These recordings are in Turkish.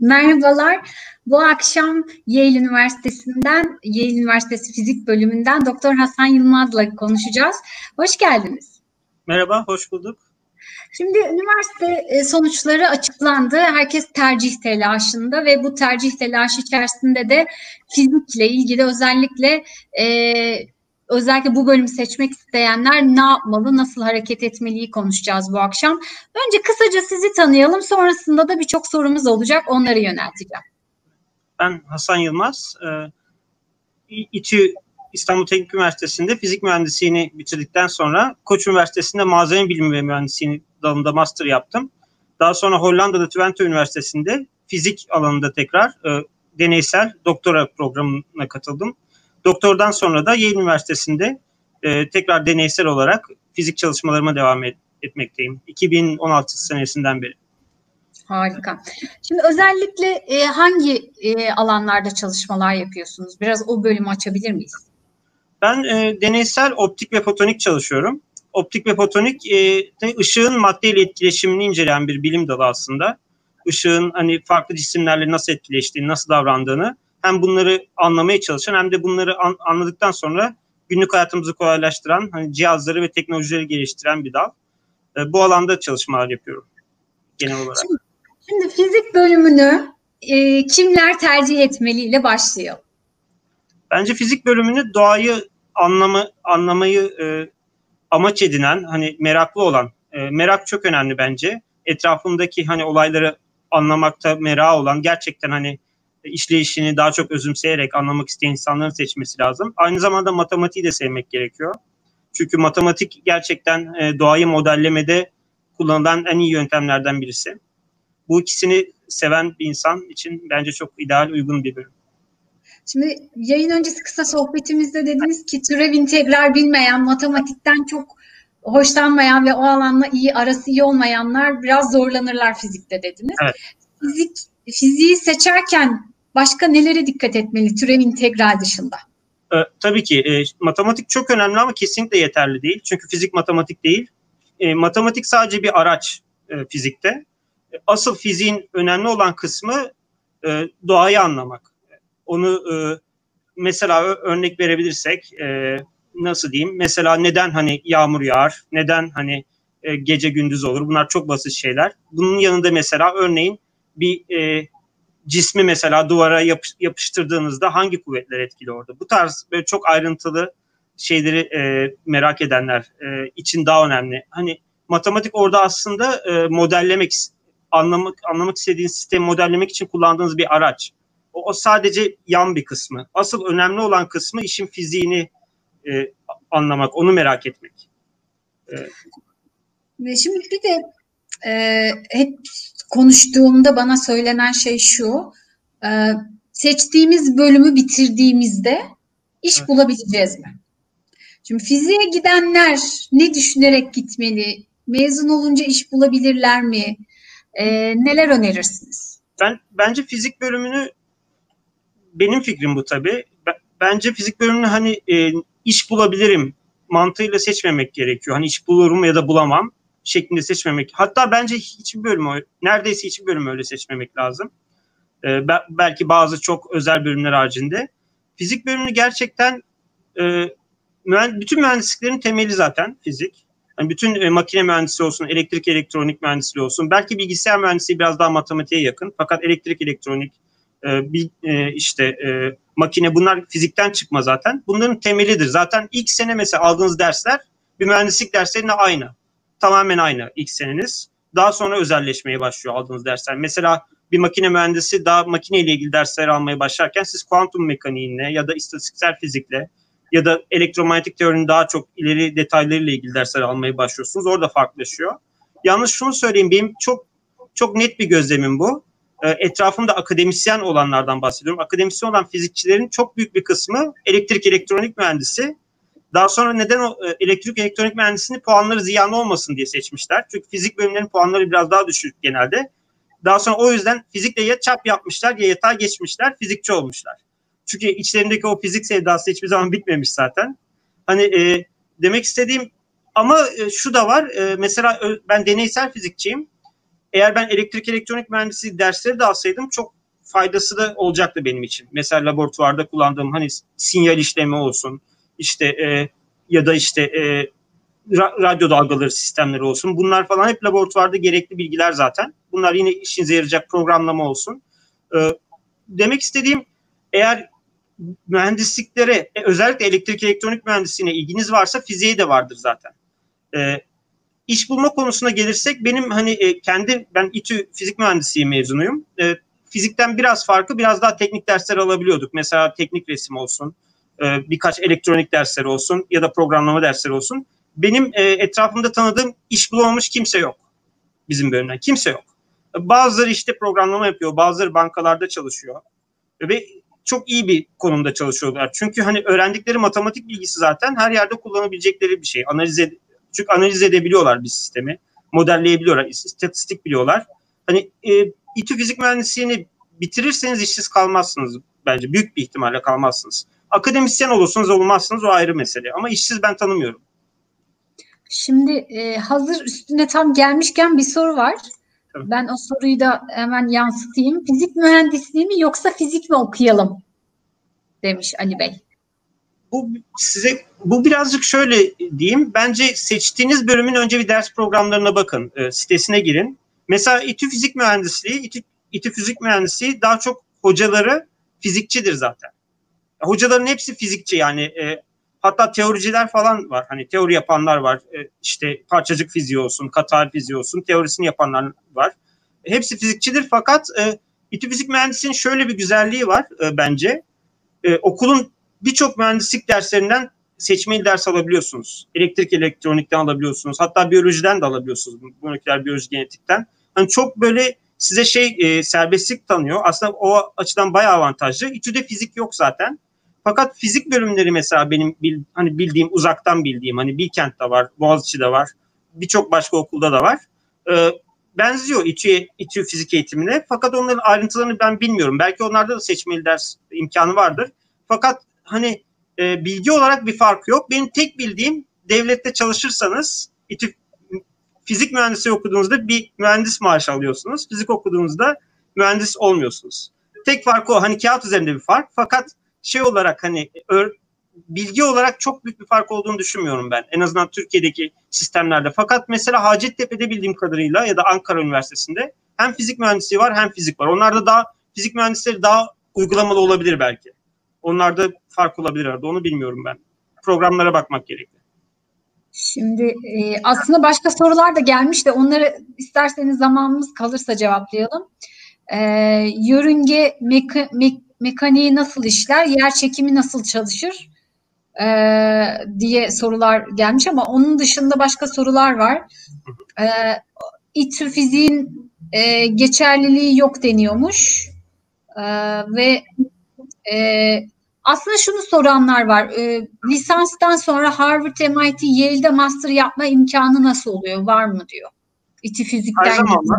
Merhabalar. Bu akşam Yale Üniversitesi'nden, Yale Üniversitesi Fizik Bölümünden Doktor Hasan Yılmaz'la konuşacağız. Hoş geldiniz. Merhaba, hoş bulduk. Şimdi üniversite e, sonuçları açıklandı. Herkes tercih telaşında ve bu tercih telaşı içerisinde de fizikle ilgili özellikle e, özellikle bu bölümü seçmek isteyenler ne yapmalı, nasıl hareket etmeliyi konuşacağız bu akşam. Önce kısaca sizi tanıyalım, sonrasında da birçok sorumuz olacak, onları yönelteceğim. Ben Hasan Yılmaz. Ee, İTÜ İstanbul Teknik Üniversitesi'nde fizik mühendisliğini bitirdikten sonra Koç Üniversitesi'nde malzeme bilimi ve mühendisliği dalında master yaptım. Daha sonra Hollanda'da Twente Üniversitesi'nde fizik alanında tekrar e, deneysel doktora programına katıldım. Doktordan sonra da Yale Üniversitesi'nde e, tekrar deneysel olarak fizik çalışmalarıma devam et, etmekteyim. 2016 senesinden beri. Harika. Şimdi özellikle e, hangi e, alanlarda çalışmalar yapıyorsunuz? Biraz o bölümü açabilir miyiz? Ben e, deneysel optik ve fotonik çalışıyorum. Optik ve fotonik e, ışığın maddeyle etkileşimini inceleyen bir bilim dalı aslında. Işığın hani farklı cisimlerle nasıl etkileştiğini, nasıl davrandığını hem bunları anlamaya çalışan hem de bunları an, anladıktan sonra günlük hayatımızı kolaylaştıran hani cihazları ve teknolojileri geliştiren bir dal. E, bu alanda çalışmalar yapıyorum genel olarak. Şimdi, şimdi fizik bölümünü e, kimler tercih etmeliyle başlıyor? Bence fizik bölümünü doğayı anlamı anlamayı e, amaç edinen, hani meraklı olan, e, merak çok önemli bence. Etrafındaki hani olayları anlamakta merak olan, gerçekten hani işleyişini daha çok özümseyerek anlamak isteyen insanların seçmesi lazım. Aynı zamanda matematiği de sevmek gerekiyor. Çünkü matematik gerçekten e, doğayı modellemede kullanılan en iyi yöntemlerden birisi. Bu ikisini seven bir insan için bence çok ideal, uygun bir bölüm. Şimdi yayın öncesi kısa sohbetimizde dediniz ki türev integral bilmeyen, matematikten çok hoşlanmayan ve o alanla iyi arası iyi olmayanlar biraz zorlanırlar fizikte dediniz. Evet. Fizik fiziği seçerken başka nelere dikkat etmeli türev integral dışında? E, tabii ki e, matematik çok önemli ama kesinlikle yeterli değil. Çünkü fizik matematik değil. E, matematik sadece bir araç e, fizikte. E, asıl fiziğin önemli olan kısmı e, doğayı anlamak. Onu e, mesela örnek verebilirsek e, nasıl diyeyim? Mesela neden hani yağmur yağar? Neden hani e, gece gündüz olur? Bunlar çok basit şeyler. Bunun yanında mesela örneğin bir e, cismi mesela duvara yapış, yapıştırdığınızda hangi kuvvetler etkili orada? Bu tarz böyle çok ayrıntılı şeyleri e, merak edenler e, için daha önemli. Hani matematik orada aslında e, modellemek, anlamak anlamak istediğiniz sistemi modellemek için kullandığınız bir araç. O, o sadece yan bir kısmı. Asıl önemli olan kısmı işin fiziğini e, anlamak, onu merak etmek. Ve şimdi bir de e, hep konuştuğumda bana söylenen şey şu. E, seçtiğimiz bölümü bitirdiğimizde iş bulabileceğiz mi? Şimdi fiziğe gidenler ne düşünerek gitmeli? Mezun olunca iş bulabilirler mi? E, neler önerirsiniz? Ben bence fizik bölümünü benim fikrim bu tabii. Bence fizik bölümünü hani e, iş bulabilirim mantığıyla seçmemek gerekiyor. Hani iş bulurum ya da bulamam şeklinde seçmemek. Hatta bence hiçbir bölüm neredeyse hiçbir bölüm öyle seçmemek lazım. Ee, belki bazı çok özel bölümler haricinde. Fizik bölümünü gerçekten e, bütün mühendisliklerin temeli zaten fizik. Yani bütün e, makine mühendisi olsun, elektrik elektronik mühendisliği olsun. Belki bilgisayar mühendisliği biraz daha matematiğe yakın. Fakat elektrik elektronik, e, bir, e, işte e, makine bunlar fizikten çıkma zaten. Bunların temelidir. Zaten ilk sene mesela aldığınız dersler bir mühendislik derslerine aynı tamamen aynı ilk seneniz. Daha sonra özelleşmeye başlıyor aldığınız dersler. Mesela bir makine mühendisi daha makine ile ilgili dersler almaya başlarken siz kuantum mekaniğine ya da istatistiksel fizikle ya da elektromanyetik teorinin daha çok ileri detaylarıyla ilgili dersler almaya başlıyorsunuz. Orada farklılaşıyor. Yalnız şunu söyleyeyim benim çok çok net bir gözlemim bu. Ee, etrafımda akademisyen olanlardan bahsediyorum. Akademisyen olan fizikçilerin çok büyük bir kısmı elektrik elektronik mühendisi daha sonra neden o e, elektrik elektronik mühendisliğini puanları ziyan olmasın diye seçmişler. Çünkü fizik bölümlerinin puanları biraz daha düşük genelde. Daha sonra o yüzden fizikle ya çap yapmışlar ya yatay geçmişler, fizikçi olmuşlar. Çünkü içlerindeki o fizik sevdası hiçbir zaman bitmemiş zaten. Hani e, demek istediğim ama e, şu da var. E, mesela ben deneysel fizikçiyim. eğer ben elektrik elektronik mühendisliği dersleri de alsaydım çok faydası da olacaktı benim için. Mesela laboratuvarda kullandığım hani sinyal işlemi olsun, işte e, ya da işte e, radyo dalgaları sistemleri olsun. Bunlar falan hep laboratuvarda gerekli bilgiler zaten. Bunlar yine işinize yarayacak programlama olsun. E, demek istediğim eğer mühendisliklere e, özellikle elektrik elektronik mühendisliğine ilginiz varsa fiziğe de vardır zaten. E, iş bulma konusuna gelirsek benim hani e, kendi ben İTÜ fizik mühendisliği mezunuyum. E, fizikten biraz farkı biraz daha teknik dersler alabiliyorduk. Mesela teknik resim olsun, e, birkaç elektronik dersler olsun ya da programlama dersleri olsun. Benim e, etrafımda tanıdığım iş bulamamış kimse yok bizim bölümden. Kimse yok. Bazıları işte programlama yapıyor, bazıları bankalarda çalışıyor. Ve çok iyi bir konumda çalışıyorlar. Çünkü hani öğrendikleri matematik bilgisi zaten her yerde kullanabilecekleri bir şey. Analiz ed- çünkü analiz edebiliyorlar bir sistemi. Modelleyebiliyorlar, istatistik biliyorlar. Hani e, İTÜ fizik mühendisliğini bitirirseniz işsiz kalmazsınız bence. Büyük bir ihtimalle kalmazsınız. Akademisyen olursunuz olmazsınız o ayrı mesele. Ama işsiz ben tanımıyorum. Şimdi e, hazır üstüne tam gelmişken bir soru var. Tabii. Ben o soruyu da hemen yansıtayım. Fizik mühendisliği mi yoksa fizik mi okuyalım? Demiş Ali Bey. Bu size bu birazcık şöyle diyeyim. Bence seçtiğiniz bölümün önce bir ders programlarına bakın. E, sitesine girin. Mesela İTÜ Fizik Mühendisliği, İTÜ, İTÜ Fizik Mühendisliği daha çok hocaları fizikçidir zaten. Hocaların hepsi fizikçi yani e, hatta teoriciler falan var. Hani teori yapanlar var. E, işte parçacık fiziği olsun, katar fiziği olsun teorisini yapanlar var. Hepsi fizikçidir fakat e, İTÜ Fizik Mühendisliği'nin şöyle bir güzelliği var e, bence. E, okulun birçok mühendislik derslerinden seçmeli ders alabiliyorsunuz. Elektrik elektronikten alabiliyorsunuz. Hatta biyolojiden de alabiliyorsunuz. Moleküler biyoloji genetikten. Hani çok böyle size şey e, serbestlik tanıyor. Aslında o açıdan bayağı avantajlı. İTÜ'de fizik yok zaten. Fakat fizik bölümleri mesela benim bil, hani bildiğim uzaktan bildiğim hani Bilkent'te var, Boğaziçi'de var, birçok başka okulda da var. Ee, benziyor İTÜ, İTÜ fizik eğitimine. Fakat onların ayrıntılarını ben bilmiyorum. Belki onlarda da seçmeli ders imkanı vardır. Fakat hani e, bilgi olarak bir fark yok. Benim tek bildiğim devlette çalışırsanız İTÜ fizik mühendisi okuduğunuzda bir mühendis maaşı alıyorsunuz. Fizik okuduğunuzda mühendis olmuyorsunuz. Tek fark o. Hani kağıt üzerinde bir fark. Fakat şey olarak hani ör, bilgi olarak çok büyük bir fark olduğunu düşünmüyorum ben. En azından Türkiye'deki sistemlerde. Fakat mesela Hacettepe'de bildiğim kadarıyla ya da Ankara Üniversitesi'nde hem fizik mühendisliği var hem fizik var. Onlarda daha fizik mühendisleri daha uygulamalı olabilir belki. Onlarda fark olabilir arada. Onu bilmiyorum ben. Programlara bakmak gerekli. Şimdi e, aslında başka sorular da gelmiş de onları isterseniz zamanımız kalırsa cevaplayalım. E, yörünge meka, me, mekaniği nasıl işler, yer çekimi nasıl çalışır e, diye sorular gelmiş ama onun dışında başka sorular var. E, İTÜ fiziğin e, geçerliliği yok deniyormuş e, ve e, aslında şunu soranlar var. E, lisanstan sonra Harvard, MIT, Yale'de master yapma imkanı nasıl oluyor? Var mı diyor. İTÜ fizikten. Her zaman var.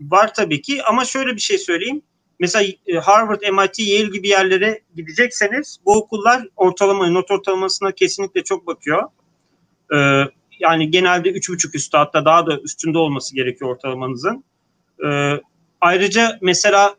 Var tabii ki ama şöyle bir şey söyleyeyim. Mesela e, Harvard, MIT, Yale gibi yerlere gidecekseniz bu okullar ortalama, not ortalamasına kesinlikle çok bakıyor. Ee, yani genelde 3,5 üstü hatta daha da üstünde olması gerekiyor ortalamanızın. Ee, ayrıca mesela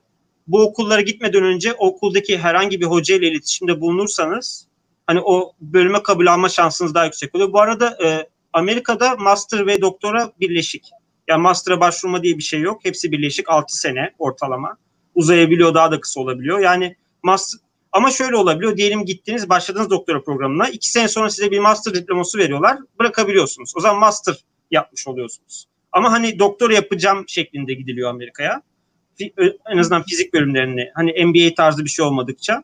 bu okullara gitmeden önce okuldaki herhangi bir hoca ile iletişimde bulunursanız hani o bölüme kabul alma şansınız daha yüksek oluyor. Bu arada e, Amerika'da master ve doktora birleşik. Yani master'a başvurma diye bir şey yok. Hepsi birleşik 6 sene ortalama. Uzayabiliyor daha da kısa olabiliyor. Yani master ama şöyle olabiliyor. Diyelim gittiniz başladınız doktora programına. iki sene sonra size bir master diploması veriyorlar. Bırakabiliyorsunuz. O zaman master yapmış oluyorsunuz. Ama hani doktora yapacağım şeklinde gidiliyor Amerika'ya en azından fizik bölümlerini hani MBA tarzı bir şey olmadıkça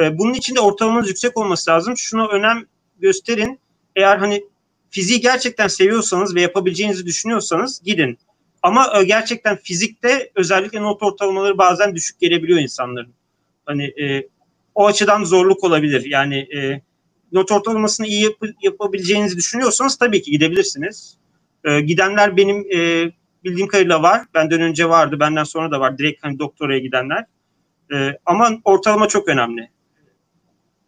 e, bunun için de ortalamanız yüksek olması lazım. Şuna önem gösterin. Eğer hani fiziği gerçekten seviyorsanız ve yapabileceğinizi düşünüyorsanız gidin. Ama e, gerçekten fizikte özellikle not ortalamaları bazen düşük gelebiliyor insanların. Hani e, o açıdan zorluk olabilir. Yani e, not ortalamasını iyi yap- yapabileceğinizi düşünüyorsanız tabii ki gidebilirsiniz. E, gidenler benim e, bildiğim kadarıyla var. Benden önce vardı, benden sonra da var. Direkt hani doktoraya gidenler. Ee, ama ortalama çok önemli.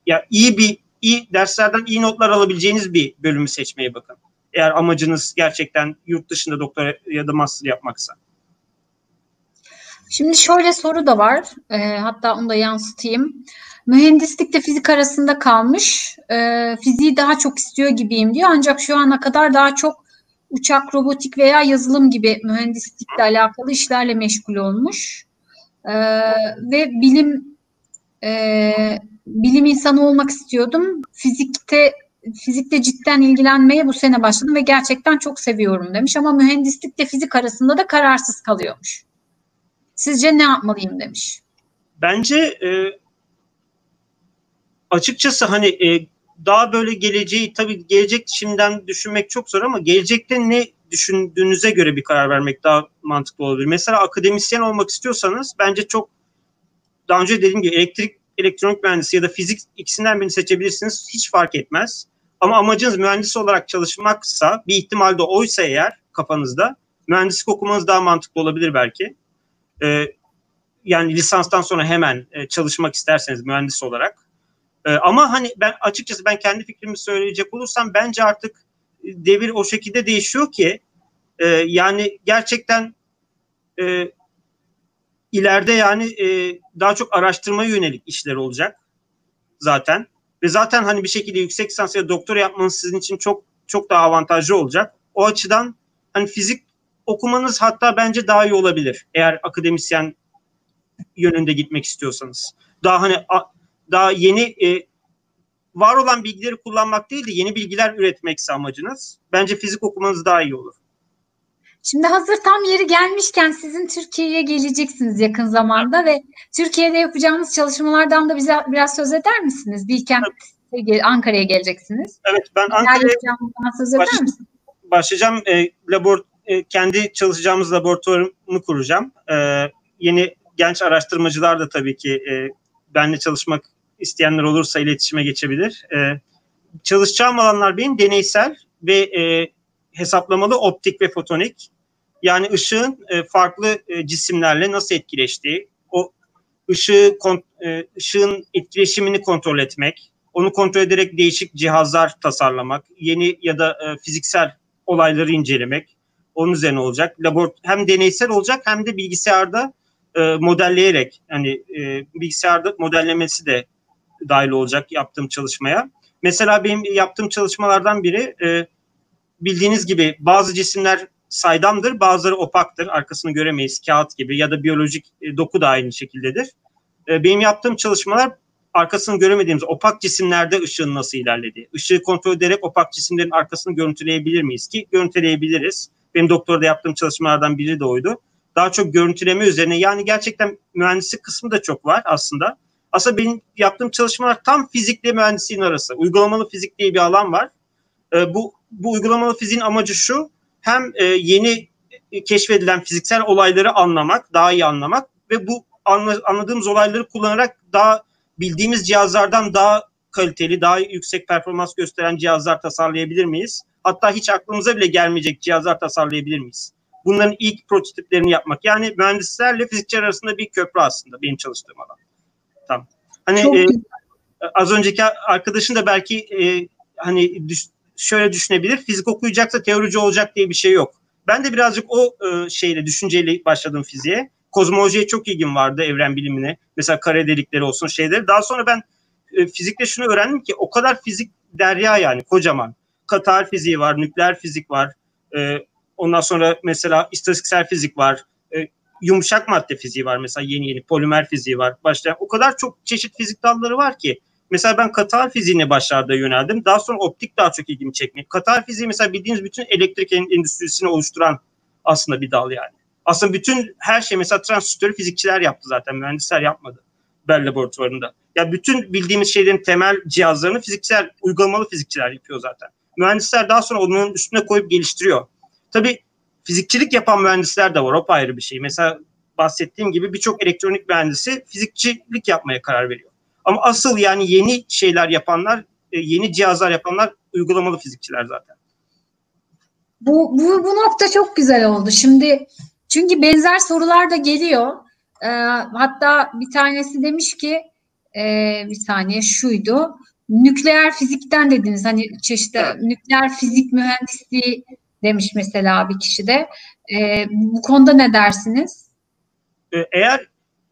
Ya iyi bir iyi derslerden iyi notlar alabileceğiniz bir bölümü seçmeye bakın. Eğer amacınız gerçekten yurt dışında doktora ya da master yapmaksa. Şimdi şöyle soru da var. E, hatta onu da yansıtayım. Mühendislikle fizik arasında kalmış. E, fiziği daha çok istiyor gibiyim diyor. Ancak şu ana kadar daha çok uçak, robotik veya yazılım gibi mühendislikle alakalı işlerle meşgul olmuş. E, ve bilim e, bilim insanı olmak istiyordum. Fizikte fizikle cidden ilgilenmeye bu sene başladım ve gerçekten çok seviyorum demiş ama mühendislikle fizik arasında da kararsız kalıyormuş. Sizce ne yapmalıyım demiş. Bence e, açıkçası hani e, daha böyle geleceği tabii gelecek şimdiden düşünmek çok zor ama gelecekte ne düşündüğünüze göre bir karar vermek daha mantıklı olabilir. Mesela akademisyen olmak istiyorsanız bence çok daha önce dediğim gibi elektrik elektronik mühendisi ya da fizik ikisinden birini seçebilirsiniz. Hiç fark etmez. Ama amacınız mühendis olarak çalışmaksa bir ihtimal de oysa eğer kafanızda mühendislik okumanız daha mantıklı olabilir belki. Ee, yani lisanstan sonra hemen e, çalışmak isterseniz mühendis olarak. Ee, ama hani ben açıkçası ben kendi fikrimi söyleyecek olursam bence artık devir o şekilde değişiyor ki e, yani gerçekten e, ileride yani e, daha çok araştırmaya yönelik işler olacak zaten. Ve zaten hani bir şekilde yüksek lisans ya doktora yapmanız sizin için çok çok daha avantajlı olacak. O açıdan hani fizik okumanız hatta bence daha iyi olabilir. Eğer akademisyen yönünde gitmek istiyorsanız. Daha hani daha yeni e, var olan bilgileri kullanmak değil de yeni bilgiler üretmekse amacınız. Bence fizik okumanız daha iyi olur. Şimdi hazır tam yeri gelmişken sizin Türkiye'ye geleceksiniz yakın zamanda ve Türkiye'de yapacağımız çalışmalardan da bize biraz söz eder misiniz? Bilkent. Ankara'ya geleceksiniz. Evet ben Ankara'ya söz eder baş, misiniz? başlayacağım. E, labor, e, kendi çalışacağımız laboratuvarımı kuracağım. E, yeni genç araştırmacılar da tabii ki e, benimle çalışmak isteyenler olursa iletişime geçebilir. E, çalışacağım alanlar benim deneysel ve e, hesaplamalı optik ve fotonik. Yani ışığın e, farklı e, cisimlerle nasıl etkileştiği, o ışığı e, ışığın etkileşimini kontrol etmek, onu kontrol ederek değişik cihazlar tasarlamak, yeni ya da fiziksel olayları incelemek, onun üzerine olacak. Labor hem deneysel olacak hem de bilgisayarda modelleyerek, hani bilgisayarda modellemesi de dahil olacak yaptığım çalışmaya. Mesela benim yaptığım çalışmalardan biri bildiğiniz gibi bazı cisimler saydamdır, bazıları opaktır. Arkasını göremeyiz kağıt gibi ya da biyolojik e, doku da aynı şekildedir. E, benim yaptığım çalışmalar arkasını göremediğimiz opak cisimlerde ışığın nasıl ilerlediği. Işığı kontrol ederek opak cisimlerin arkasını görüntüleyebilir miyiz ki? Görüntüleyebiliriz. Benim doktorda yaptığım çalışmalardan biri de oydu. Daha çok görüntüleme üzerine yani gerçekten mühendislik kısmı da çok var aslında. Aslında benim yaptığım çalışmalar tam fizikle mühendisliğin arası. Uygulamalı fizik diye bir alan var. E, bu bu uygulamalı fiziğin amacı şu. Hem e, yeni keşfedilen fiziksel olayları anlamak, daha iyi anlamak ve bu anla, anladığımız olayları kullanarak daha bildiğimiz cihazlardan daha kaliteli, daha yüksek performans gösteren cihazlar tasarlayabilir miyiz? Hatta hiç aklımıza bile gelmeyecek cihazlar tasarlayabilir miyiz? Bunların ilk prototiplerini yapmak. Yani mühendislerle fizikçiler arasında bir köprü aslında benim çalıştığım alan. Tamam. Hani e, az önceki arkadaşın da belki e, hani düş, şöyle düşünebilir. Fizik okuyacaksa teorici olacak diye bir şey yok. Ben de birazcık o e, şeyle düşünceyle başladım fiziğe. Kozmolojiye çok ilgim vardı evren bilimine. Mesela kare delikleri olsun şeyleri. Daha sonra ben e, fizikte şunu öğrendim ki o kadar fizik derya yani kocaman. Katar fiziği var, nükleer fizik var. E, ondan sonra mesela istatistiksel fizik var. E, yumuşak madde fiziği var mesela yeni yeni polimer fiziği var. Başlayan o kadar çok çeşit fizik dalları var ki Mesela ben Katar fiziğine başlarda yöneldim. Daha sonra optik daha çok ilgimi çekmeye. Katar fiziği mesela bildiğiniz bütün elektrik endüstrisini oluşturan aslında bir dal yani. Aslında bütün her şey mesela transistörü fizikçiler yaptı zaten. Mühendisler yapmadı. Bell laboratuvarında. Ya bütün bildiğimiz şeylerin temel cihazlarını fizikçiler, uygulamalı fizikçiler yapıyor zaten. Mühendisler daha sonra onun üstüne koyup geliştiriyor. Tabii fizikçilik yapan mühendisler de var. O ayrı bir şey. Mesela bahsettiğim gibi birçok elektronik mühendisi fizikçilik yapmaya karar veriyor. Ama asıl yani yeni şeyler yapanlar, e, yeni cihazlar yapanlar uygulamalı fizikçiler zaten. Bu, bu, bu nokta çok güzel oldu. Şimdi çünkü benzer sorular da geliyor. Ee, hatta bir tanesi demiş ki e, bir saniye şuydu. Nükleer fizikten dediniz hani çeşitli evet. nükleer fizik mühendisliği demiş mesela bir kişi de. Ee, bu konuda ne dersiniz? E, eğer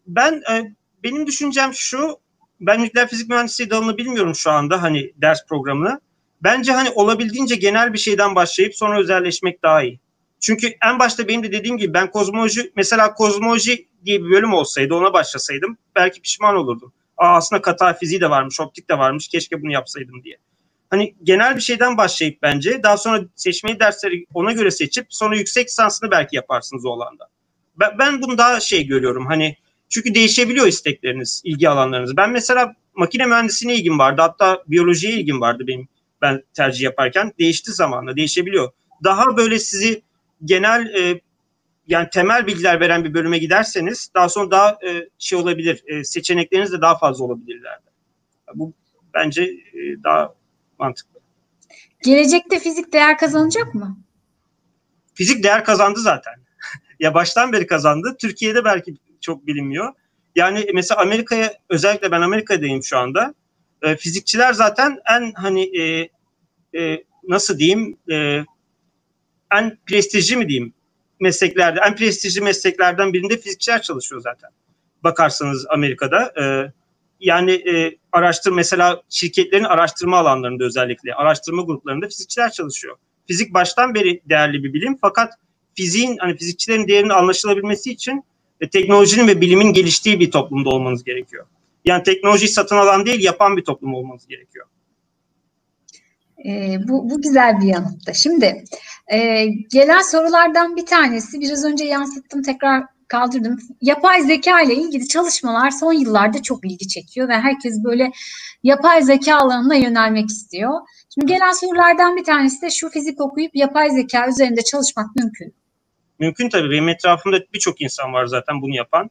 ben e, benim düşüncem şu ben nükleer fizik mühendisliği dalını bilmiyorum şu anda hani ders programını. Bence hani olabildiğince genel bir şeyden başlayıp sonra özelleşmek daha iyi. Çünkü en başta benim de dediğim gibi ben kozmoloji mesela kozmoloji diye bir bölüm olsaydı ona başlasaydım belki pişman olurdum. Aa, aslında katar fiziği de varmış, optik de varmış. Keşke bunu yapsaydım diye. Hani genel bir şeyden başlayıp bence daha sonra seçmeli dersleri ona göre seçip sonra yüksek lisansını belki yaparsınız o alanda. Ben, ben bunu daha şey görüyorum. Hani çünkü değişebiliyor istekleriniz, ilgi alanlarınız. Ben mesela makine mühendisliğine ilgim vardı. Hatta biyolojiye ilgim vardı benim ben tercih yaparken. Değişti zamanla, değişebiliyor. Daha böyle sizi genel e, yani temel bilgiler veren bir bölüme giderseniz daha sonra daha e, şey olabilir. E, seçenekleriniz de daha fazla olabilirler. Bu bence e, daha mantıklı. Gelecekte fizik değer kazanacak mı? Fizik değer kazandı zaten. ya baştan beri kazandı. Türkiye'de belki çok bilinmiyor. Yani mesela Amerika'ya özellikle ben Amerika'dayım şu anda. E, fizikçiler zaten en hani e, e, nasıl diyeyim e, en prestijli mi diyeyim mesleklerde en prestijli mesleklerden birinde fizikçiler çalışıyor zaten. Bakarsanız Amerika'da e, yani e, araştır mesela şirketlerin araştırma alanlarında özellikle araştırma gruplarında fizikçiler çalışıyor. Fizik baştan beri değerli bir bilim fakat fiziğin hani fizikçilerin değerinin anlaşılabilmesi için e, teknolojinin ve bilimin geliştiği bir toplumda olmanız gerekiyor. Yani teknolojiyi satın alan değil yapan bir toplum olmanız gerekiyor. E, bu, bu güzel bir yanıttı. Şimdi e, gelen sorulardan bir tanesi biraz önce yansıttım tekrar kaldırdım. Yapay zeka ile ilgili çalışmalar son yıllarda çok ilgi çekiyor ve herkes böyle yapay zeka alanına yönelmek istiyor. Şimdi gelen sorulardan bir tanesi de şu fizik okuyup yapay zeka üzerinde çalışmak mümkün. Mümkün tabii. Benim etrafımda birçok insan var zaten bunu yapan.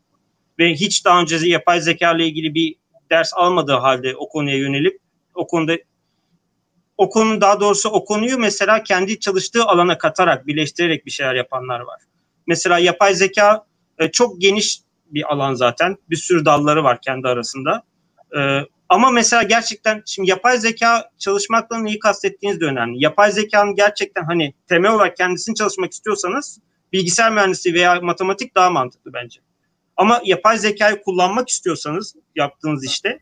Ve hiç daha önce yapay zeka ile ilgili bir ders almadığı halde o konuya yönelip o konuda o konu daha doğrusu o konuyu mesela kendi çalıştığı alana katarak, birleştirerek bir şeyler yapanlar var. Mesela yapay zeka e, çok geniş bir alan zaten. Bir sürü dalları var kendi arasında. E, ama mesela gerçekten şimdi yapay zeka çalışmakla neyi kastettiğiniz de önemli. Yapay zekanın gerçekten hani temel olarak kendisini çalışmak istiyorsanız bilgisayar mühendisliği veya matematik daha mantıklı bence. Ama yapay zekayı kullanmak istiyorsanız yaptığınız işte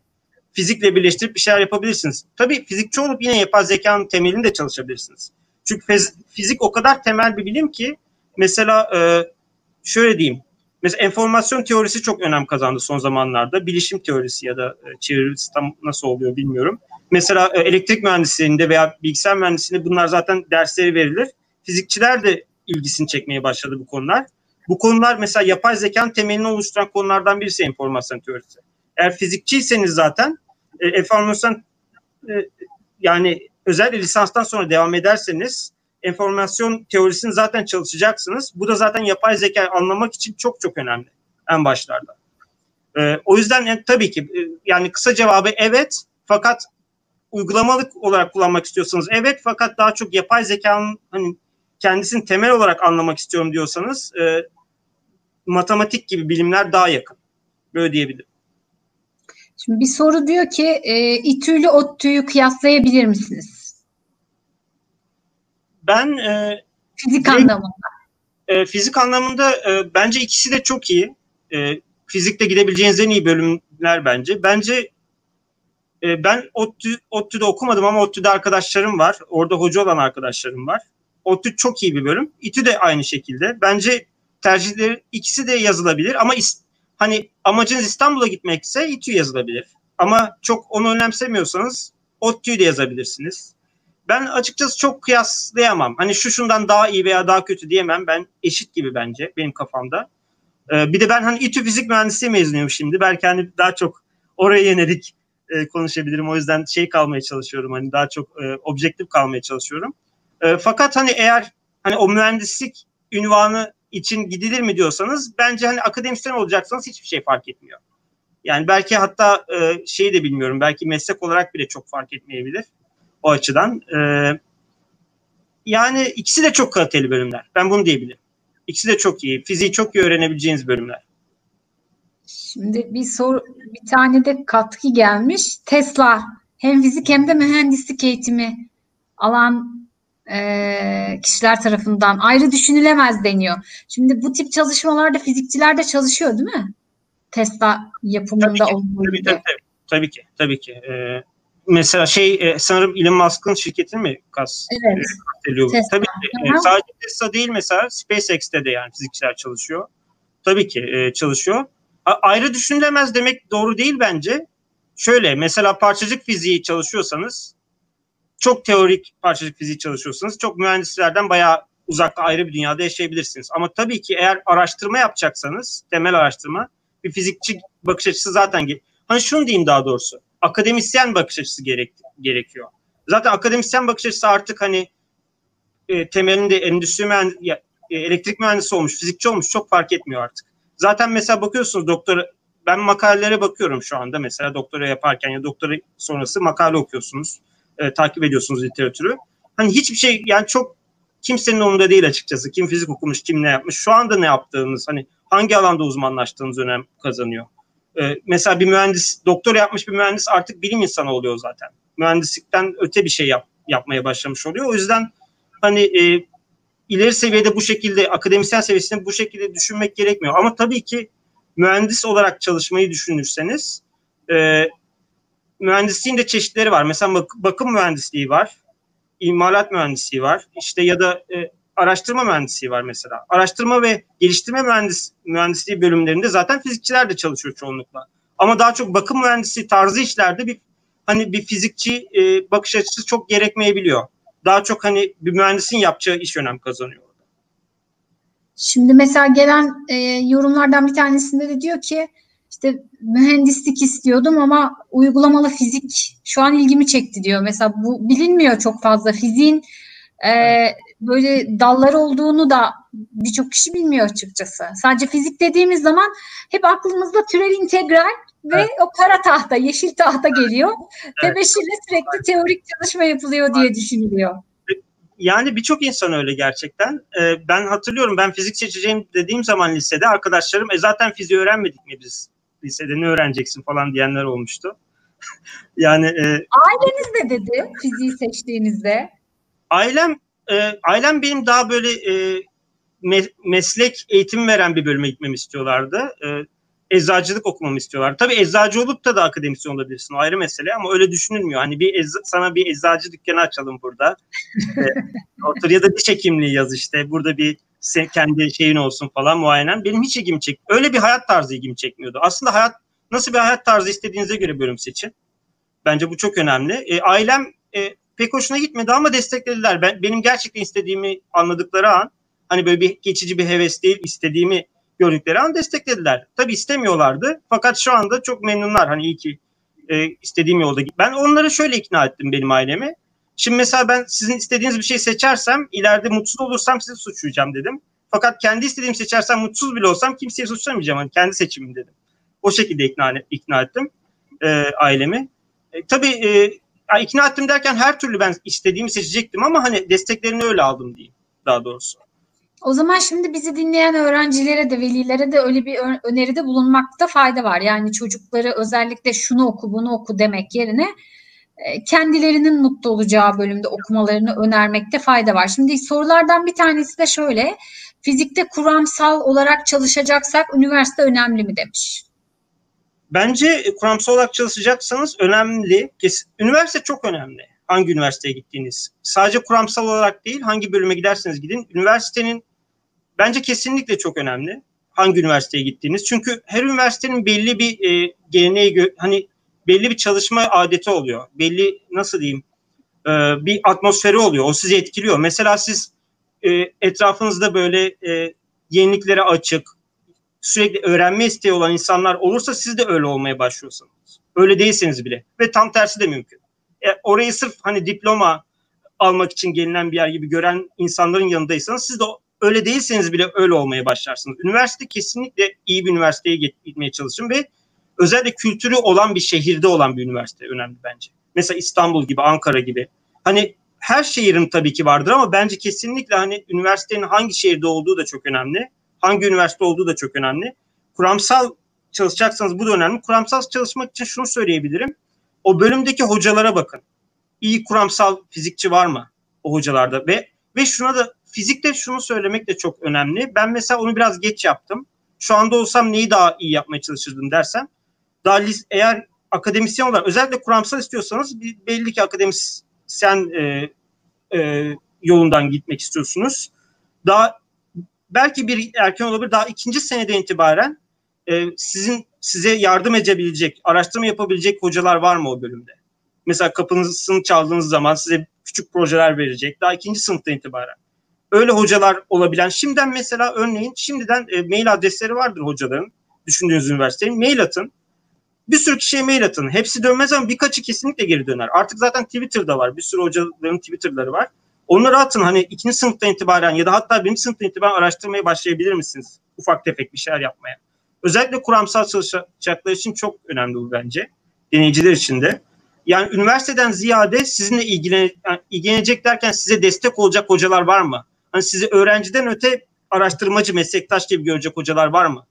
fizikle birleştirip bir şeyler yapabilirsiniz. Tabii fizikçi olup yine yapay zekanın temelinde çalışabilirsiniz. Çünkü fizik o kadar temel bir bilim ki mesela e, şöyle diyeyim. Mesela enformasyon teorisi çok önem kazandı son zamanlarda. Bilişim teorisi ya da e, çevirisi tam nasıl oluyor bilmiyorum. Mesela e, elektrik mühendisliğinde veya bilgisayar mühendisliğinde bunlar zaten dersleri verilir. Fizikçiler de ilgisini çekmeye başladı bu konular. Bu konular mesela yapay zekanın temelini oluşturan konulardan birisi enformasyon teorisi. Eğer fizikçiyseniz zaten e, enformasyon e, yani özel lisanstan sonra devam ederseniz enformasyon teorisini zaten çalışacaksınız. Bu da zaten yapay zeka anlamak için çok çok önemli en başlarda. E, o yüzden yani, tabii ki e, yani kısa cevabı evet fakat uygulamalık olarak kullanmak istiyorsanız evet fakat daha çok yapay zekanın hani kendisini temel olarak anlamak istiyorum diyorsanız e, matematik gibi bilimler daha yakın. Böyle diyebilirim. Şimdi bir soru diyor ki e, İTÜ ile ODTÜ'yü kıyaslayabilir misiniz? Ben e, fizik direkt, anlamında. E, fizik anlamında e, bence ikisi de çok iyi. E, fizikte gidebileceğiniz en iyi bölümler bence. Bence e, ben ODTÜ, ODTÜ'de okumadım ama ODTÜ'de arkadaşlarım var. Orada hoca olan arkadaşlarım var. ODTÜ çok iyi bir bölüm. İTÜ de aynı şekilde. Bence tercihleri ikisi de yazılabilir ama is, hani amacınız İstanbul'a gitmekse İTÜ yazılabilir. Ama çok onu önemsemiyorsanız ODTÜ'yü de yazabilirsiniz. Ben açıkçası çok kıyaslayamam. Hani şu şundan daha iyi veya daha kötü diyemem. Ben eşit gibi bence benim kafamda. Ee, bir de ben hani İTÜ fizik mühendisliği mezunuyum şimdi. Belki hani daha çok oraya yönelik e, konuşabilirim. O yüzden şey kalmaya çalışıyorum. Hani daha çok e, objektif kalmaya çalışıyorum. E, fakat hani eğer hani o mühendislik ünvanı için gidilir mi diyorsanız bence hani akademisyen olacaksanız hiçbir şey fark etmiyor. Yani belki hatta e, şeyi de bilmiyorum belki meslek olarak bile çok fark etmeyebilir o açıdan. E, yani ikisi de çok kaliteli bölümler. Ben bunu diyebilirim. İkisi de çok iyi. Fiziği çok iyi öğrenebileceğiniz bölümler. Şimdi bir soru, bir tane de katkı gelmiş. Tesla hem fizik hem de mühendislik eğitimi alan e, kişiler tarafından ayrı düşünülemez deniyor. Şimdi bu tip çalışmalarda fizikçiler de çalışıyor değil mi? Tesla yapımında tabii ki, olduğu tabii, gibi. tabii, tabii, tabii ki, tabii ki. Ee, mesela şey e, sanırım Elon Musk'ın şirketi mi kas? Evet. E, Tesla. Tabii ki. E, sadece Tesla değil mesela SpaceX'te de yani fizikçiler çalışıyor. Tabii ki e, çalışıyor. A- ayrı düşünülemez demek doğru değil bence. Şöyle mesela parçacık fiziği çalışıyorsanız çok teorik parçacık fiziği çalışıyorsanız çok mühendislerden bayağı uzakta ayrı bir dünyada yaşayabilirsiniz. Ama tabii ki eğer araştırma yapacaksanız temel araştırma bir fizikçi bakış açısı zaten hani şunu diyeyim daha doğrusu akademisyen bakış açısı gerek, gerekiyor. Zaten akademisyen bakış açısı artık hani e, temelinde endüstri mühendisi, ya, e, elektrik mühendisi olmuş, fizikçi olmuş çok fark etmiyor artık. Zaten mesela bakıyorsunuz doktora ben makalelere bakıyorum şu anda mesela doktora yaparken ya doktora sonrası makale okuyorsunuz. E, takip ediyorsunuz literatürü. Hani hiçbir şey yani çok kimsenin umurunda değil açıkçası. Kim fizik okumuş, kim ne yapmış. Şu anda ne yaptığınız, hani hangi alanda uzmanlaştığınız önem kazanıyor. Ee, mesela bir mühendis, doktor yapmış bir mühendis artık bilim insanı oluyor zaten. Mühendislikten öte bir şey yap, yapmaya başlamış oluyor. O yüzden hani e, ileri seviyede bu şekilde, akademisyen seviyesinde bu şekilde düşünmek gerekmiyor. Ama tabii ki mühendis olarak çalışmayı düşünürseniz e, mühendisliğin de çeşitleri var. Mesela bak, bakım mühendisliği var, imalat mühendisliği var, işte ya da e, araştırma mühendisliği var mesela. Araştırma ve geliştirme mühendis mühendisliği bölümlerinde zaten fizikçiler de çalışıyor çoğunlukla. Ama daha çok bakım mühendisliği tarzı işlerde bir hani bir fizikçi e, bakış açısı çok gerekmeyebiliyor. Daha çok hani bir mühendisin yapacağı iş önem kazanıyor. Şimdi mesela gelen e, yorumlardan bir tanesinde de diyor ki işte mühendislik istiyordum ama uygulamalı fizik şu an ilgimi çekti diyor. Mesela bu bilinmiyor çok fazla. Fiziğin e, böyle dallar olduğunu da birçok kişi bilmiyor açıkçası. Sadece fizik dediğimiz zaman hep aklımızda türev integral ve Evet. o kara tahta, yeşil tahta geliyor. Evet. Tebeşirle sürekli teorik çalışma yapılıyor diye düşünülüyor. Yani birçok insan öyle gerçekten. Ee, ben hatırlıyorum ben fizik seçeceğim dediğim zaman lisede arkadaşlarım e zaten fiziği öğrenmedik mi biz lisede ne öğreneceksin falan diyenler olmuştu. yani e, Aileniz ne dedi fiziği seçtiğinizde? ailem e, ailem benim daha böyle e, me- meslek eğitimi veren bir bölüme gitmemi istiyorlardı. E, eczacılık okumamı istiyorlar. Tabii eczacı olup da da akademisyen olabilirsin. O ayrı mesele ama öyle düşünülmüyor. Hani bir ecza- sana bir eczacı dükkanı açalım burada. e, otur ya da diş hekimliği yaz işte. Burada bir kendi şeyin olsun falan muayenen. Benim hiç ilgimi çek. Öyle bir hayat tarzı ilgimi çekmiyordu. Aslında hayat nasıl bir hayat tarzı istediğinize göre bölüm seçin. Bence bu çok önemli. E, ailem e, pek hoşuna gitmedi ama desteklediler. Ben benim gerçekten istediğimi anladıkları an hani böyle bir geçici bir heves değil istediğimi gördükleri an desteklediler. Tabii istemiyorlardı fakat şu anda çok memnunlar. Hani iyi ki e, istediğim yolda. Ben onları şöyle ikna ettim benim ailemi. Şimdi mesela ben sizin istediğiniz bir şey seçersem ileride mutsuz olursam sizi suçlayacağım dedim. Fakat kendi istediğimi seçersem mutsuz bile olsam kimseyi suçlamayacağım. Hani kendi seçimim dedim. O şekilde ikna, ikna ettim e, ailemi. E, tabii e, ikna ettim derken her türlü ben istediğimi seçecektim ama hani desteklerini öyle aldım diyeyim daha doğrusu. O zaman şimdi bizi dinleyen öğrencilere de velilere de öyle bir öneride bulunmakta fayda var. Yani çocukları özellikle şunu oku bunu oku demek yerine kendilerinin mutlu olacağı bölümde okumalarını önermekte fayda var. Şimdi sorulardan bir tanesi de şöyle. Fizikte kuramsal olarak çalışacaksak üniversite önemli mi demiş. Bence e, kuramsal olarak çalışacaksanız önemli. Kes- Üniversite çok önemli. Hangi üniversiteye gittiğiniz. Sadece kuramsal olarak değil, hangi bölüme giderseniz gidin. Üniversitenin bence kesinlikle çok önemli. Hangi üniversiteye gittiğiniz. Çünkü her üniversitenin belli bir e, geleneği, hani belli bir çalışma adeti oluyor. Belli nasıl diyeyim e, bir atmosferi oluyor. O sizi etkiliyor. Mesela siz e, etrafınızda böyle e, yeniliklere açık, sürekli öğrenme isteği olan insanlar olursa siz de öyle olmaya başlıyorsunuz. Öyle değilseniz bile. Ve tam tersi de mümkün. E, orayı sırf hani diploma almak için gelinen bir yer gibi gören insanların yanındaysanız siz de öyle değilseniz bile öyle olmaya başlarsınız. Üniversite kesinlikle iyi bir üniversiteye git- gitmeye çalışın ve özellikle kültürü olan bir şehirde olan bir üniversite önemli bence. Mesela İstanbul gibi, Ankara gibi. Hani her şehrin tabii ki vardır ama bence kesinlikle hani üniversitenin hangi şehirde olduğu da çok önemli. Hangi üniversite olduğu da çok önemli. Kuramsal çalışacaksanız bu da önemli. Kuramsal çalışmak için şunu söyleyebilirim. O bölümdeki hocalara bakın. İyi kuramsal fizikçi var mı? o hocalarda ve ve şuna da fizikte şunu söylemek de çok önemli. Ben mesela onu biraz geç yaptım. Şu anda olsam neyi daha iyi yapmaya çalışırdım dersen daha eğer akademisyen olarak özellikle kuramsal istiyorsanız belli ki akademisyen e, e, yolundan gitmek istiyorsunuz. Daha belki bir erken olabilir daha ikinci senede itibaren e, sizin size yardım edebilecek, araştırma yapabilecek hocalar var mı o bölümde? Mesela kapınızı çaldığınız zaman size küçük projeler verecek. Daha ikinci sınıfta itibaren. Öyle hocalar olabilen. Şimdiden mesela örneğin şimdiden e, mail adresleri vardır hocaların. Düşündüğünüz üniversitenin. Mail atın. Bir sürü kişiye mail atın. Hepsi dönmez ama birkaçı kesinlikle geri döner. Artık zaten Twitter'da var. Bir sürü hocaların Twitter'ları var. Onları atın hani ikinci sınıftan itibaren ya da hatta birinci sınıftan itibaren araştırmaya başlayabilir misiniz? Ufak tefek bir şeyler yapmaya. Özellikle kuramsal çalışacaklar için çok önemli bu bence. Deneyiciler için de. Yani üniversiteden ziyade sizinle ilgilen, yani ilgilenecek derken size destek olacak hocalar var mı? Hani sizi öğrenciden öte araştırmacı, meslektaş gibi görecek hocalar var mı?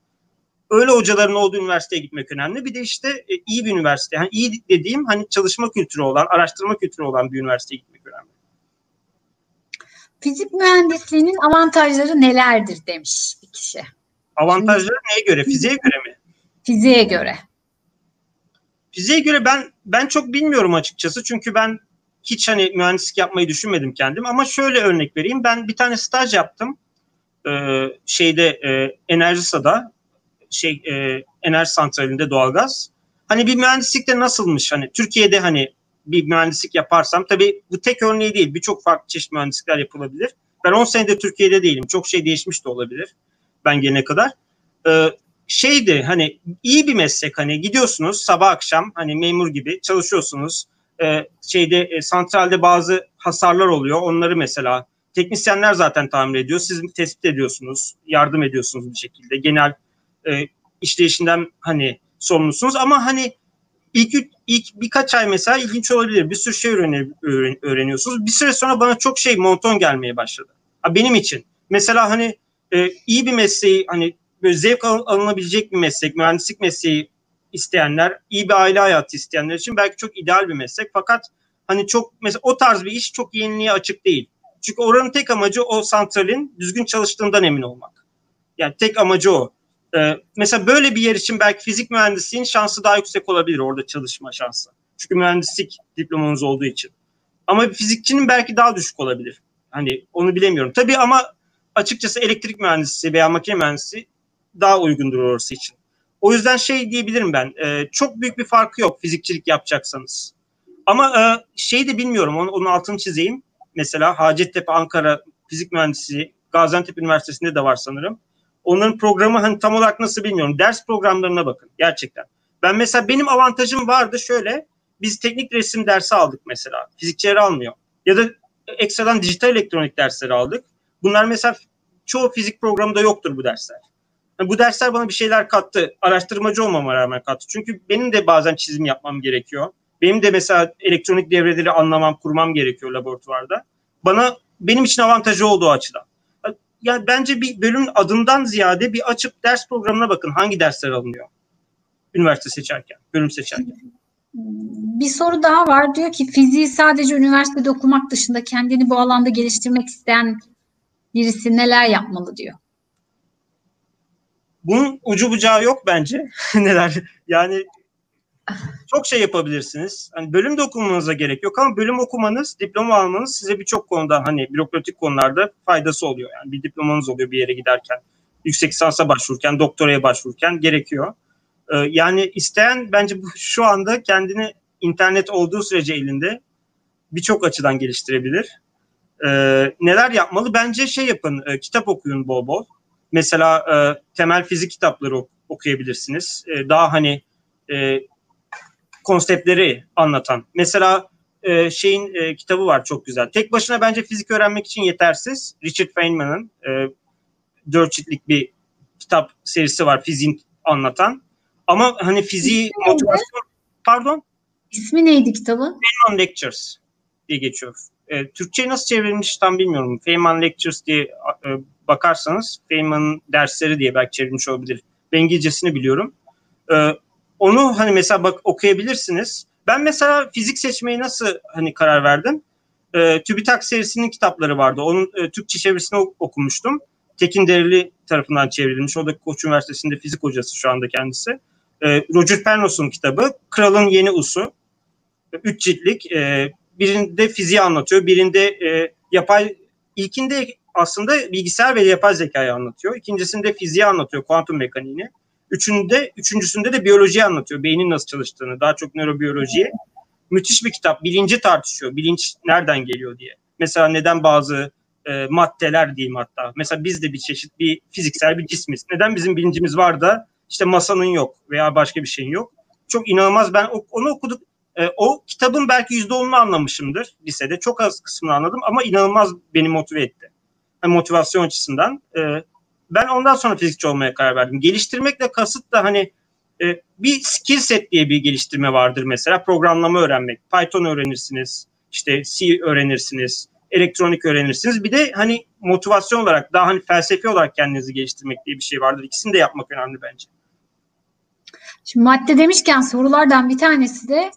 Öyle hocaların olduğu üniversiteye gitmek önemli. Bir de işte e, iyi bir üniversite. Yani iyi dediğim hani çalışma kültürü olan, araştırma kültürü olan bir üniversiteye gitmek önemli. Fizik mühendisliğinin avantajları nelerdir demiş bir kişi. Avantajları neye göre? Fiziğe göre mi? Fiziğe göre. Fiziğe göre ben ben çok bilmiyorum açıkçası. Çünkü ben hiç hani mühendislik yapmayı düşünmedim kendim. Ama şöyle örnek vereyim. Ben bir tane staj yaptım. Ee, şeyde e, Enerjisa'da şey e, enerji santralinde doğalgaz. Hani bir mühendislikte nasılmış? Hani Türkiye'de hani bir mühendislik yaparsam tabii bu tek örneği değil. Birçok farklı çeşit mühendislikler yapılabilir. Ben 10 senedir Türkiye'de değilim. Çok şey değişmiş de olabilir ben gelene kadar. Ee, şeydi hani iyi bir meslek hani gidiyorsunuz sabah akşam hani memur gibi çalışıyorsunuz. Ee, şeyde e, santralde bazı hasarlar oluyor. Onları mesela teknisyenler zaten tamir ediyor. Siz tespit ediyorsunuz, yardım ediyorsunuz bir şekilde. Genel e, işleyişinden hani sorumlusunuz ama hani ilk ilk birkaç ay mesela ilginç olabilir. Bir sürü şey öğren, öğren, öğreniyorsunuz. Bir süre sonra bana çok şey monton gelmeye başladı. Ha, benim için. Mesela hani e, iyi bir mesleği hani böyle zevk alınabilecek bir meslek, mühendislik mesleği isteyenler, iyi bir aile hayatı isteyenler için belki çok ideal bir meslek. Fakat hani çok mesela o tarz bir iş çok yeniliğe açık değil. Çünkü oranın tek amacı o santralin düzgün çalıştığından emin olmak. Yani tek amacı o. Ee, mesela böyle bir yer için belki fizik mühendisliğin şansı daha yüksek olabilir orada çalışma şansı. Çünkü mühendislik diplomanız olduğu için. Ama bir fizikçinin belki daha düşük olabilir. Hani onu bilemiyorum. Tabii ama açıkçası elektrik mühendisi veya makine mühendisi daha uygundur orası için. O yüzden şey diyebilirim ben. E, çok büyük bir farkı yok fizikçilik yapacaksanız. Ama e, şey de bilmiyorum. Onun, onun altını çizeyim. Mesela Hacettepe Ankara Fizik Mühendisi Gaziantep Üniversitesi'nde de var sanırım. Onların programı hani tam olarak nasıl bilmiyorum. Ders programlarına bakın gerçekten. Ben mesela benim avantajım vardı şöyle. Biz teknik resim dersi aldık mesela. Fizikçiler almıyor. Ya da ekstradan dijital elektronik dersleri aldık. Bunlar mesela çoğu fizik programında yoktur bu dersler. Yani bu dersler bana bir şeyler kattı. Araştırmacı olmama rağmen kattı. Çünkü benim de bazen çizim yapmam gerekiyor. Benim de mesela elektronik devreleri anlamam, kurmam gerekiyor laboratuvarda. Bana benim için avantajı oldu o açıdan. Yani bence bir bölümün adından ziyade bir açıp ders programına bakın hangi dersler alınıyor. Üniversite seçerken, bölüm seçerken. Bir soru daha var. Diyor ki fiziği sadece üniversitede okumak dışında kendini bu alanda geliştirmek isteyen birisi neler yapmalı diyor. Bunun ucu bucağı yok bence. neler yani çok şey yapabilirsiniz. Hani bölüm de okumanıza gerek yok ama bölüm okumanız, diploma almanız size birçok konuda hani bürokratik konularda faydası oluyor. Yani bir diplomanız oluyor bir yere giderken, yüksek lisansa başvururken, doktoraya başvururken gerekiyor. Ee, yani isteyen bence bu, şu anda kendini internet olduğu sürece elinde birçok açıdan geliştirebilir. Ee, neler yapmalı? Bence şey yapın, e, kitap okuyun bol bol. Mesela e, temel fizik kitapları okuyabilirsiniz. E, daha hani e, konseptleri anlatan. Mesela e, şeyin e, kitabı var çok güzel. Tek başına bence fizik öğrenmek için yetersiz. Richard Feynman'ın e, dört ciltlik bir kitap serisi var fiziğin anlatan. Ama hani fiziği motivasyon pardon. İsmi neydi kitabın? Feynman Lectures diye geçiyor. E, Türkçe'ye nasıl çevrilmiş tam bilmiyorum. Feynman Lectures diye e, bakarsanız Feynman'ın dersleri diye belki çevrilmiş olabilir. Ben İngilizcesini biliyorum. E, onu hani mesela bak okuyabilirsiniz. Ben mesela fizik seçmeyi nasıl hani karar verdim? e, TÜBİTAK serisinin kitapları vardı. Onun e, Türkçe çevirisini okumuştum. Tekin Dereli tarafından çevrilmiş. O da Koç Üniversitesi'nde fizik hocası şu anda kendisi. E, Roger Penrose'un kitabı Kralın Yeni Usu. Üç ciltlik. E, birinde fiziği anlatıyor. Birinde e, yapay ilkinde aslında bilgisayar ve yapay zekayı anlatıyor. İkincisinde fiziği anlatıyor, kuantum mekaniğini. Üçünde, üçüncüsünde de biyolojiyi anlatıyor. Beynin nasıl çalıştığını, daha çok nörobiyolojiyi. Müthiş bir kitap. Bilinci tartışıyor. Bilinç nereden geliyor diye. Mesela neden bazı e, maddeler diyeyim hatta. Mesela biz de bir çeşit bir fiziksel bir cismiz. Neden bizim bilincimiz var da işte masanın yok veya başka bir şeyin yok. Çok inanılmaz. Ben onu okuduk. E, o kitabın belki yüzde onunu anlamışımdır lisede. Çok az kısmını anladım ama inanılmaz beni motive etti. Yani motivasyon açısından. E, ben ondan sonra fizikçi olmaya karar verdim. Geliştirmekle kasıt da hani e, bir skill set diye bir geliştirme vardır mesela. Programlama öğrenmek. Python öğrenirsiniz. işte C öğrenirsiniz. Elektronik öğrenirsiniz. Bir de hani motivasyon olarak daha hani felsefi olarak kendinizi geliştirmek diye bir şey vardır. İkisini de yapmak önemli bence. Şimdi madde demişken sorulardan bir tanesi de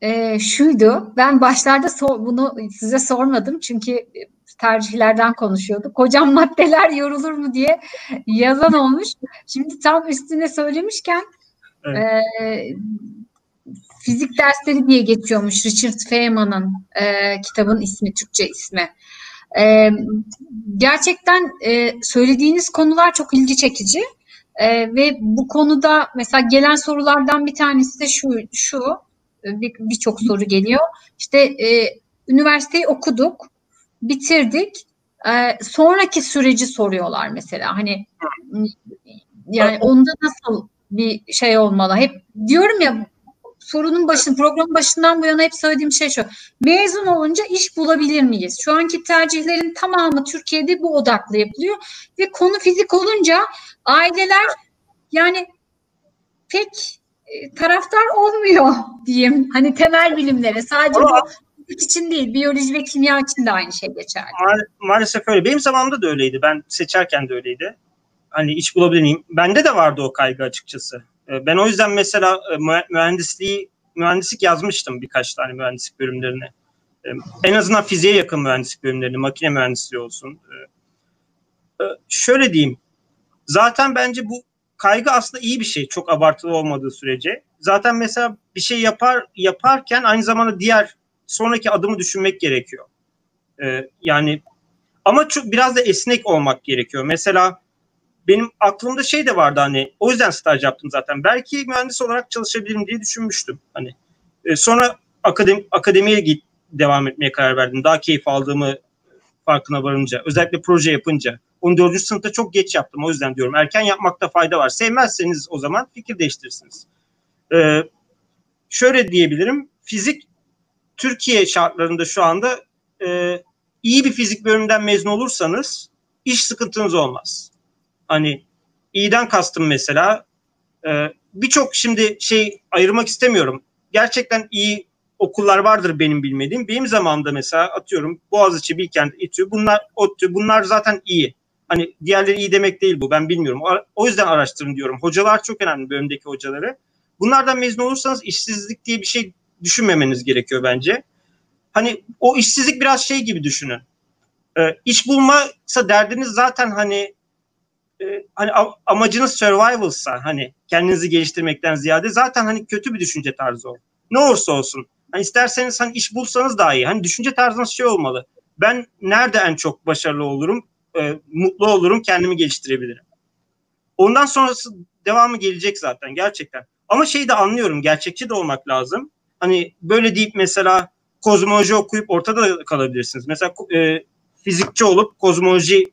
e, şuydu. Ben başlarda so bunu size sormadım çünkü tercihlerden konuşuyorduk. Hocam maddeler yorulur mu diye yazan olmuş. Şimdi tam üstüne söylemişken evet. e, fizik dersleri diye geçiyormuş Richard Feynman'ın e, kitabın ismi, Türkçe ismi. E, gerçekten e, söylediğiniz konular çok ilgi çekici. E, ve bu konuda mesela gelen sorulardan bir tanesi de şu, şu birçok bir soru geliyor. İşte e, üniversiteyi okuduk, bitirdik. E, sonraki süreci soruyorlar mesela. Hani yani onda nasıl bir şey olmalı? Hep diyorum ya sorunun başın programın başından bu yana hep söylediğim şey şu. Mezun olunca iş bulabilir miyiz? Şu anki tercihlerin tamamı Türkiye'de bu odaklı yapılıyor ve konu fizik olunca aileler yani pek e, taraftar olmuyor diyeyim. Hani temel bilimlere sadece Ama, bu için değil, biyoloji ve kimya için de aynı şey geçerli. Ma- maalesef öyle. Benim zamanımda da öyleydi. Ben seçerken de öyleydi. Hani iş bulabilir miyim? Bende de vardı o kaygı açıkçası. E, ben o yüzden mesela e, mühendisliği mühendislik yazmıştım birkaç tane mühendislik bölümlerine. En azından fiziğe yakın mühendislik bölümlerini, makine mühendisliği olsun. Şöyle diyeyim. Zaten bence bu kaygı aslında iyi bir şey çok abartılı olmadığı sürece. Zaten mesela bir şey yapar yaparken aynı zamanda diğer sonraki adımı düşünmek gerekiyor. Ee, yani ama çok biraz da esnek olmak gerekiyor. Mesela benim aklımda şey de vardı hani o yüzden staj yaptım zaten. Belki mühendis olarak çalışabilirim diye düşünmüştüm. Hani e, sonra akademi, akademiye git devam etmeye karar verdim. Daha keyif aldığımı farkına varınca, özellikle proje yapınca. 14. sınıfta çok geç yaptım. O yüzden diyorum erken yapmakta fayda var. Sevmezseniz o zaman fikir değiştirirsiniz. Ee, şöyle diyebilirim. Fizik Türkiye şartlarında şu anda e, iyi bir fizik bölümünden mezun olursanız iş sıkıntınız olmaz. Hani iyiden kastım mesela e, birçok şimdi şey ayırmak istemiyorum. Gerçekten iyi okullar vardır benim bilmediğim. Benim zamanımda mesela atıyorum Boğaziçi, Bilkent, İTÜ bunlar ODTÜ bunlar zaten iyi. Hani diğerleri iyi demek değil bu ben bilmiyorum. O yüzden araştırın diyorum. Hocalar çok önemli bölümdeki hocaları. Bunlardan mezun olursanız işsizlik diye bir şey düşünmemeniz gerekiyor bence. Hani o işsizlik biraz şey gibi düşünün. Ee, iş bulmasa derdiniz zaten hani e, hani amacınız survival'sa hani kendinizi geliştirmekten ziyade zaten hani kötü bir düşünce tarzı o. Ne olursa olsun. Hani isterseniz hani iş bulsanız daha iyi. Hani düşünce tarzınız şey olmalı. Ben nerede en çok başarılı olurum? e, mutlu olurum, kendimi geliştirebilirim. Ondan sonrası devamı gelecek zaten gerçekten. Ama şeyi de anlıyorum, gerçekçi de olmak lazım. Hani böyle deyip mesela kozmoloji okuyup ortada kalabilirsiniz. Mesela e, fizikçi olup kozmoloji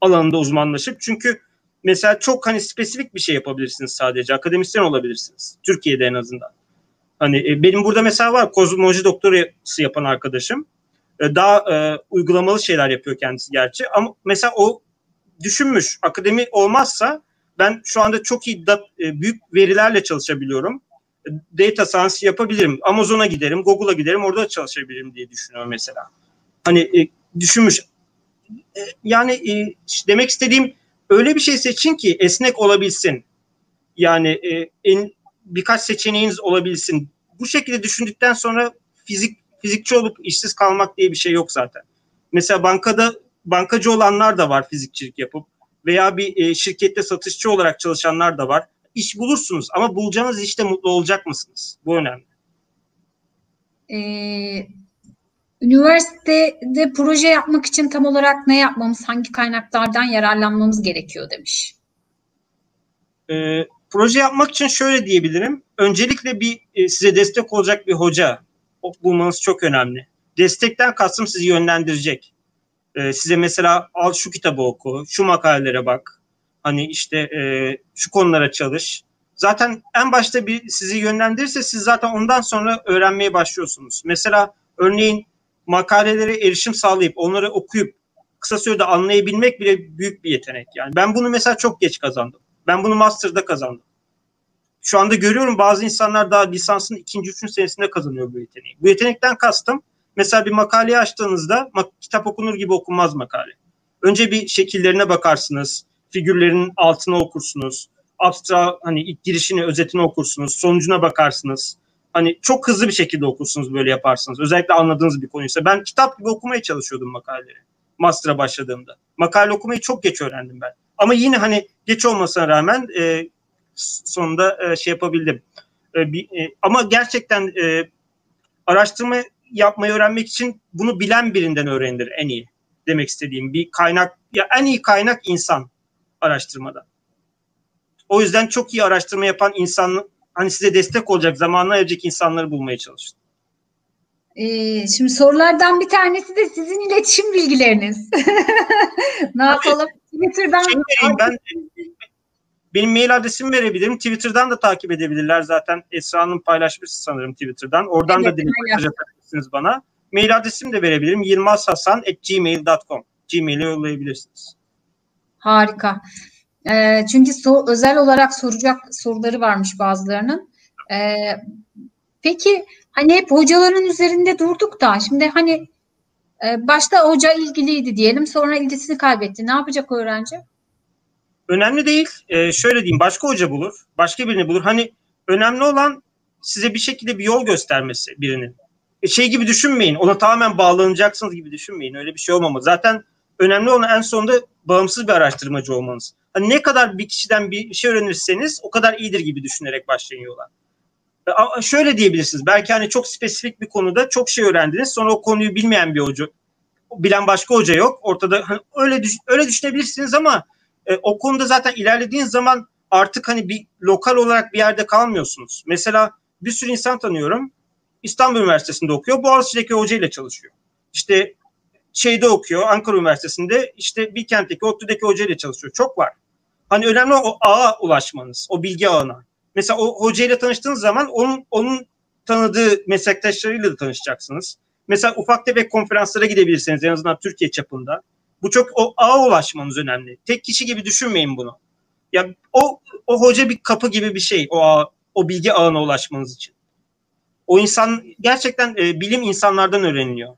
alanında uzmanlaşıp çünkü mesela çok hani spesifik bir şey yapabilirsiniz sadece. Akademisyen olabilirsiniz. Türkiye'de en azından. Hani e, benim burada mesela var kozmoloji doktorası yapan arkadaşım. E, daha e, uygulamalı şeyler yapıyor kendisi gerçi. Ama mesela o düşünmüş akademi olmazsa ben şu anda çok iyi da, e, büyük verilerle çalışabiliyorum. Data science yapabilirim. Amazon'a giderim, Google'a giderim, orada çalışabilirim diye düşünüyorum mesela. Hani e, düşünmüş. E, yani e, demek istediğim öyle bir şey seçin ki esnek olabilsin. Yani e, en birkaç seçeneğiniz olabilsin. Bu şekilde düşündükten sonra fizik fizikçi olup işsiz kalmak diye bir şey yok zaten. Mesela bankada bankacı olanlar da var fizikçilik yapıp veya bir e, şirkette satışçı olarak çalışanlar da var. İş bulursunuz ama bulacağınız işte mutlu olacak mısınız? Bu önemli. Ee, üniversitede proje yapmak için tam olarak ne yapmamız, hangi kaynaklardan yararlanmamız gerekiyor demiş. Ee, proje yapmak için şöyle diyebilirim. Öncelikle bir e, size destek olacak bir hoca bulmanız çok önemli. Destekten kastım sizi yönlendirecek. Ee, size mesela al şu kitabı oku, şu makalelere bak. Hani işte e, şu konulara çalış. Zaten en başta bir sizi yönlendirirse siz zaten ondan sonra öğrenmeye başlıyorsunuz. Mesela örneğin makalelere erişim sağlayıp onları okuyup kısa sürede anlayabilmek bile büyük bir yetenek. Yani ben bunu mesela çok geç kazandım. Ben bunu master'da kazandım. Şu anda görüyorum bazı insanlar daha lisansın ikinci, üçüncü senesinde kazanıyor bu yeteneği. Bu yetenekten kastım mesela bir makaleyi açtığınızda kitap okunur gibi okunmaz makale. Önce bir şekillerine bakarsınız, figürlerin altına okursunuz, abstra hani ilk girişini, özetini okursunuz, sonucuna bakarsınız. Hani çok hızlı bir şekilde okursunuz böyle yaparsınız. Özellikle anladığınız bir konuysa. Ben kitap gibi okumaya çalışıyordum makaleleri. Master'a başladığımda. Makale okumayı çok geç öğrendim ben. Ama yine hani geç olmasına rağmen e, sonunda e, şey yapabildim. E, bir, e, ama gerçekten e, araştırma yapmayı öğrenmek için bunu bilen birinden öğrenilir en iyi. Demek istediğim bir kaynak ya en iyi kaynak insan araştırmada. O yüzden çok iyi araştırma yapan insan hani size destek olacak, zamanla ayıracak insanları bulmaya çalışın. Ee, şimdi sorulardan bir tanesi de sizin iletişim bilgileriniz. ne yapalım? Twitter'dan şey vereyim, ben benim mail adresimi verebilirim. Twitter'dan da takip edebilirler zaten. Esra'nın paylaşmış sanırım Twitter'dan. Oradan evet, da direkt mesaj atabilirsiniz bana. Mail adresimi de verebilirim. yılmazhasan.gmail.com Gmail'e yollayabilirsiniz. Harika. E, çünkü so özel olarak soracak soruları varmış bazılarının. E, peki hani hep hocaların üzerinde durduk da şimdi hani e, başta hoca ilgiliydi diyelim sonra ilgisini kaybetti. Ne yapacak öğrenci? Önemli değil. E, şöyle diyeyim başka hoca bulur. Başka birini bulur. Hani önemli olan size bir şekilde bir yol göstermesi birinin. E, şey gibi düşünmeyin. Ona tamamen bağlanacaksınız gibi düşünmeyin. Öyle bir şey olmamalı. Zaten önemli olan en sonunda bağımsız bir araştırmacı olmanız. Hani ne kadar bir kişiden bir şey öğrenirseniz o kadar iyidir gibi düşünerek başlayın yola. Şöyle diyebilirsiniz. Belki hani çok spesifik bir konuda çok şey öğrendiniz. Sonra o konuyu bilmeyen bir hoca, bilen başka hoca yok. Ortada hani öyle öyle düşünebilirsiniz ama e, o konuda zaten ilerlediğiniz zaman artık hani bir lokal olarak bir yerde kalmıyorsunuz. Mesela bir sürü insan tanıyorum. İstanbul Üniversitesi'nde okuyor. Boğaziçi'deki hocayla çalışıyor. İşte şeyde okuyor Ankara Üniversitesi'nde işte bir kentteki ODTÜ'deki hocayla çalışıyor. Çok var. Hani önemli o ağa ulaşmanız, o bilgi ağına. Mesela o hocayla tanıştığınız zaman onun onun tanıdığı meslektaşlarıyla da tanışacaksınız. Mesela ufak tefek konferanslara gidebilirsiniz en azından Türkiye çapında. Bu çok o ağa ulaşmanız önemli. Tek kişi gibi düşünmeyin bunu. Ya o o hoca bir kapı gibi bir şey o ağ, o bilgi ağına ulaşmanız için. O insan gerçekten e, bilim insanlardan öğreniliyor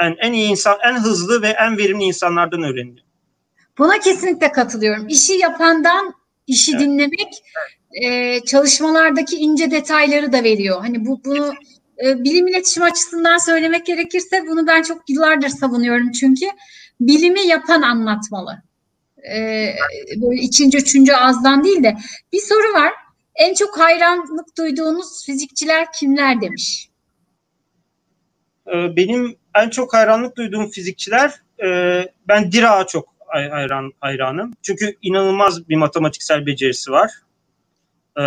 en, en iyi insan, en hızlı ve en verimli insanlardan öğreniyor. Buna kesinlikle katılıyorum. İşi yapandan işi evet. dinlemek e, çalışmalardaki ince detayları da veriyor. Hani bu bunu e, bilim iletişim açısından söylemek gerekirse bunu ben çok yıllardır savunuyorum çünkü bilimi yapan anlatmalı. E, böyle ikinci, üçüncü ağızdan değil de bir soru var. En çok hayranlık duyduğunuz fizikçiler kimler demiş? Ee, benim en çok hayranlık duyduğum fizikçiler e, ben Diraç'a çok hayran hayranım. Çünkü inanılmaz bir matematiksel becerisi var. E,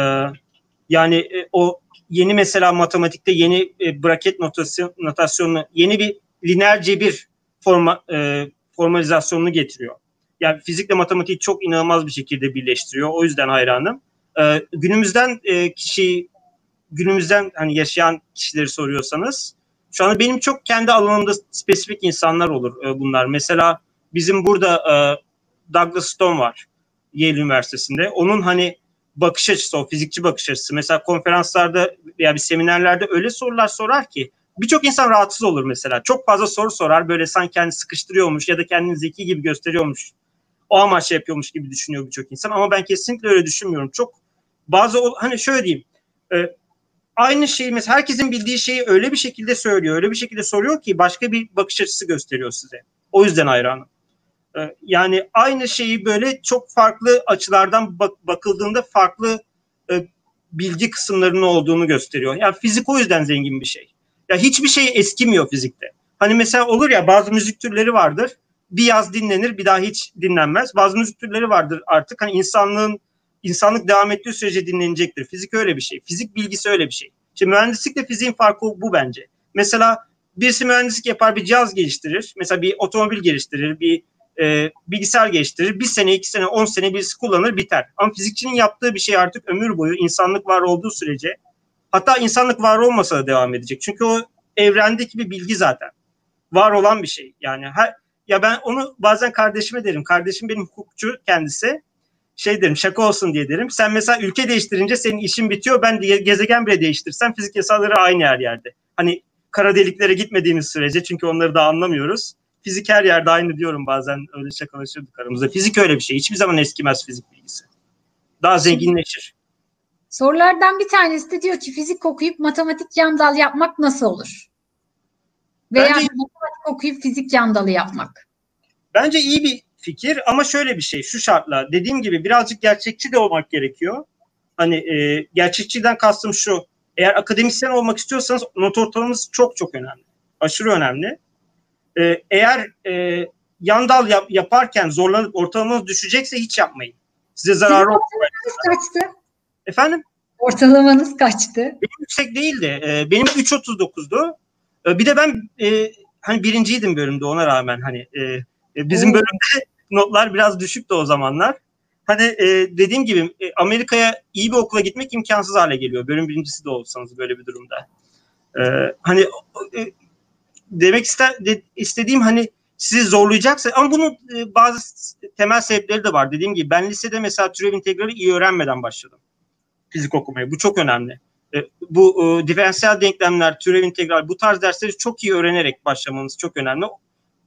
yani e, o yeni mesela matematikte yeni e, braket notasyon, notasyonunu yeni bir lineer cebir forma, e, formalizasyonunu getiriyor. Yani fizikle matematiği çok inanılmaz bir şekilde birleştiriyor. O yüzden hayranım. E, günümüzden e, kişi günümüzden hani yaşayan kişileri soruyorsanız şu anda benim çok kendi alanımda spesifik insanlar olur e, bunlar. Mesela bizim burada e, Douglas Stone var Yale Üniversitesi'nde. Onun hani bakış açısı, o fizikçi bakış açısı. Mesela konferanslarda veya bir seminerlerde öyle sorular sorar ki birçok insan rahatsız olur mesela. Çok fazla soru sorar böyle sanki kendini sıkıştırıyormuş ya da kendini zeki gibi gösteriyormuş. O amaçla yapıyormuş gibi düşünüyor birçok insan ama ben kesinlikle öyle düşünmüyorum. Çok bazı hani şöyle diyeyim. E, aynı şeyi mesela herkesin bildiği şeyi öyle bir şekilde söylüyor, öyle bir şekilde soruyor ki başka bir bakış açısı gösteriyor size. O yüzden hayranım. Ee, yani aynı şeyi böyle çok farklı açılardan bak- bakıldığında farklı e, bilgi kısımlarının olduğunu gösteriyor. Yani fizik o yüzden zengin bir şey. Ya hiçbir şey eskimiyor fizikte. Hani mesela olur ya bazı müzik türleri vardır. Bir yaz dinlenir, bir daha hiç dinlenmez. Bazı müzik türleri vardır artık hani insanlığın insanlık devam ettiği sürece dinlenecektir. Fizik öyle bir şey. Fizik bilgisi öyle bir şey. Şimdi mühendislikle fiziğin farkı bu bence. Mesela birisi mühendislik yapar, bir cihaz geliştirir. Mesela bir otomobil geliştirir, bir e, bilgisayar geliştirir. Bir sene, iki sene, on sene birisi kullanır, biter. Ama fizikçinin yaptığı bir şey artık ömür boyu insanlık var olduğu sürece hatta insanlık var olmasa da devam edecek. Çünkü o evrendeki bir bilgi zaten. Var olan bir şey. Yani her, ya ben onu bazen kardeşime derim. Kardeşim benim hukukçu kendisi şey derim şaka olsun diye derim. Sen mesela ülke değiştirince senin işin bitiyor. Ben diye gezegen bile değiştirsem fizik yasaları aynı yer yerde. Hani kara deliklere gitmediğimiz sürece çünkü onları da anlamıyoruz. Fizik her yerde aynı diyorum bazen öyle şakalaşırdık aramızda. Fizik öyle bir şey. Hiçbir zaman eskimez fizik bilgisi. Daha zenginleşir. Sorulardan bir tanesi de diyor ki fizik okuyup matematik yan dal yapmak nasıl olur? Veya Bence- matematik okuyup fizik yan dalı yapmak. Bence iyi bir fikir ama şöyle bir şey şu şartla dediğim gibi birazcık gerçekçi de olmak gerekiyor. Hani e, gerçekçiden kastım şu eğer akademisyen olmak istiyorsanız not ortalamanız çok çok önemli. Aşırı önemli. E, eğer e, yan dal yap, yaparken zorlanıp ortalamanız düşecekse hiç yapmayın. Size zararı. Ortalamanız kaçtı? Efendim? Ortalamanız kaçtı? Benim yüksek değildi. E, benim 3.39'du. E, bir de ben e, hani birinciydim bölümde ona rağmen hani e, bizim Oo. bölümde notlar biraz düşüktü o zamanlar. Hani e, dediğim gibi e, Amerika'ya iyi bir okula gitmek imkansız hale geliyor. Bölüm birincisi de olsanız böyle bir durumda. E, hani e, demek ister, de, istediğim hani sizi zorlayacaksa ama bunun e, bazı temel sebepleri de var. Dediğim gibi ben lisede mesela türev integrali iyi öğrenmeden başladım. Fizik okumaya. Bu çok önemli. E, bu e, diferansiyel denklemler, türev integral bu tarz dersleri çok iyi öğrenerek başlamanız çok önemli.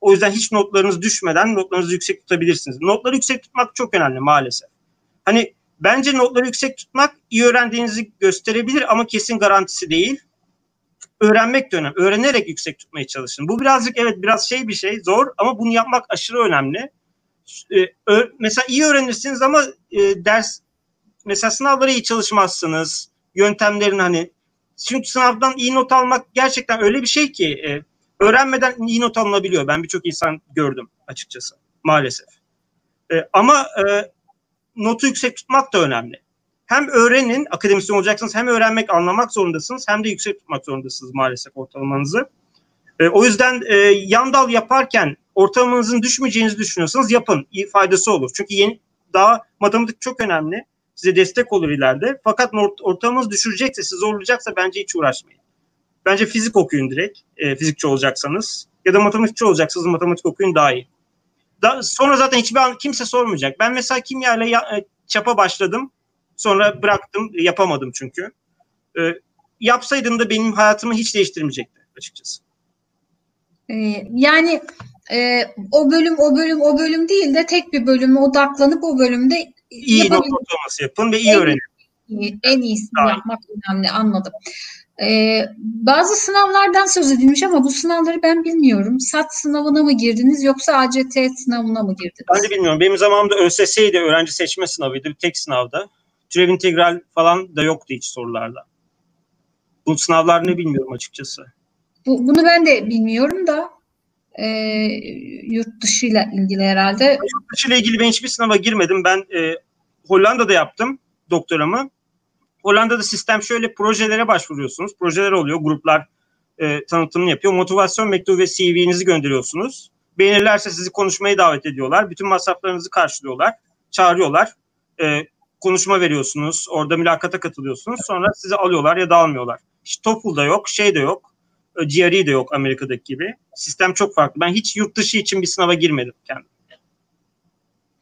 O yüzden hiç notlarınız düşmeden notlarınızı yüksek tutabilirsiniz. Notları yüksek tutmak çok önemli maalesef. Hani bence notları yüksek tutmak iyi öğrendiğinizi gösterebilir ama kesin garantisi değil. Öğrenmek de önemli. Öğrenerek yüksek tutmaya çalışın. Bu birazcık evet biraz şey bir şey zor ama bunu yapmak aşırı önemli. E, ö- mesela iyi öğrenirsiniz ama e, ders mesela sınavlara iyi çalışmazsınız. Yöntemlerin hani çünkü sınavdan iyi not almak gerçekten öyle bir şey ki e, öğrenmeden iyi not alınabiliyor. Ben birçok insan gördüm açıkçası maalesef. E, ama e, notu yüksek tutmak da önemli. Hem öğrenin, akademisyen olacaksınız hem öğrenmek, anlamak zorundasınız hem de yüksek tutmak zorundasınız maalesef ortalamanızı. E, o yüzden e, yan dal yaparken ortalamanızın düşmeyeceğinizi düşünüyorsanız yapın. İyi faydası olur. Çünkü yeni daha matematik çok önemli. Size destek olur ileride. Fakat ort- ortalamanız düşürecekse, sizi zorlayacaksa bence hiç uğraşmayın. Bence fizik okuyun direkt. E, fizikçi olacaksanız. Ya da matematikçi olacaksanız matematik okuyun daha iyi. Da, sonra zaten hiçbir kimse sormayacak. Ben mesela kimyayla ya, e, çapa başladım. Sonra bıraktım. Yapamadım çünkü. E, yapsaydım da benim hayatımı hiç değiştirmeyecekti açıkçası. Ee, yani e, o bölüm o bölüm o bölüm değil de tek bir bölüme odaklanıp o bölümde İyi ortalaması yapın ve iyi En- öğrenin. en iyisini Aynen. yapmak önemli anladım. Ee, bazı sınavlardan söz edilmiş ama bu sınavları ben bilmiyorum. SAT sınavına mı girdiniz yoksa ACT sınavına mı girdiniz? Ben de bilmiyorum. Benim zamanımda ÖSS'ydi. Öğrenci seçme sınavıydı. Bir tek sınavda. Türev integral falan da yoktu hiç sorularda. Bu sınavlar ne bilmiyorum açıkçası. Bu, bunu ben de bilmiyorum da e, yurt dışıyla ilgili herhalde. Yurt dışı ile ilgili ben hiçbir sınava girmedim. Ben e, Hollanda'da yaptım doktoramı. Hollanda'da sistem şöyle projelere başvuruyorsunuz. Projeler oluyor. Gruplar e, tanıtımını yapıyor. Motivasyon mektubu ve CV'nizi gönderiyorsunuz. Beğenirlerse sizi konuşmaya davet ediyorlar. Bütün masraflarınızı karşılıyorlar. Çağırıyorlar. E, konuşma veriyorsunuz. Orada mülakata katılıyorsunuz. Sonra sizi alıyorlar ya da almıyorlar. Hiç TOEFL'da yok, şey de yok. E, GRE de yok Amerika'daki gibi. Sistem çok farklı. Ben hiç yurt dışı için bir sınava girmedim kendim.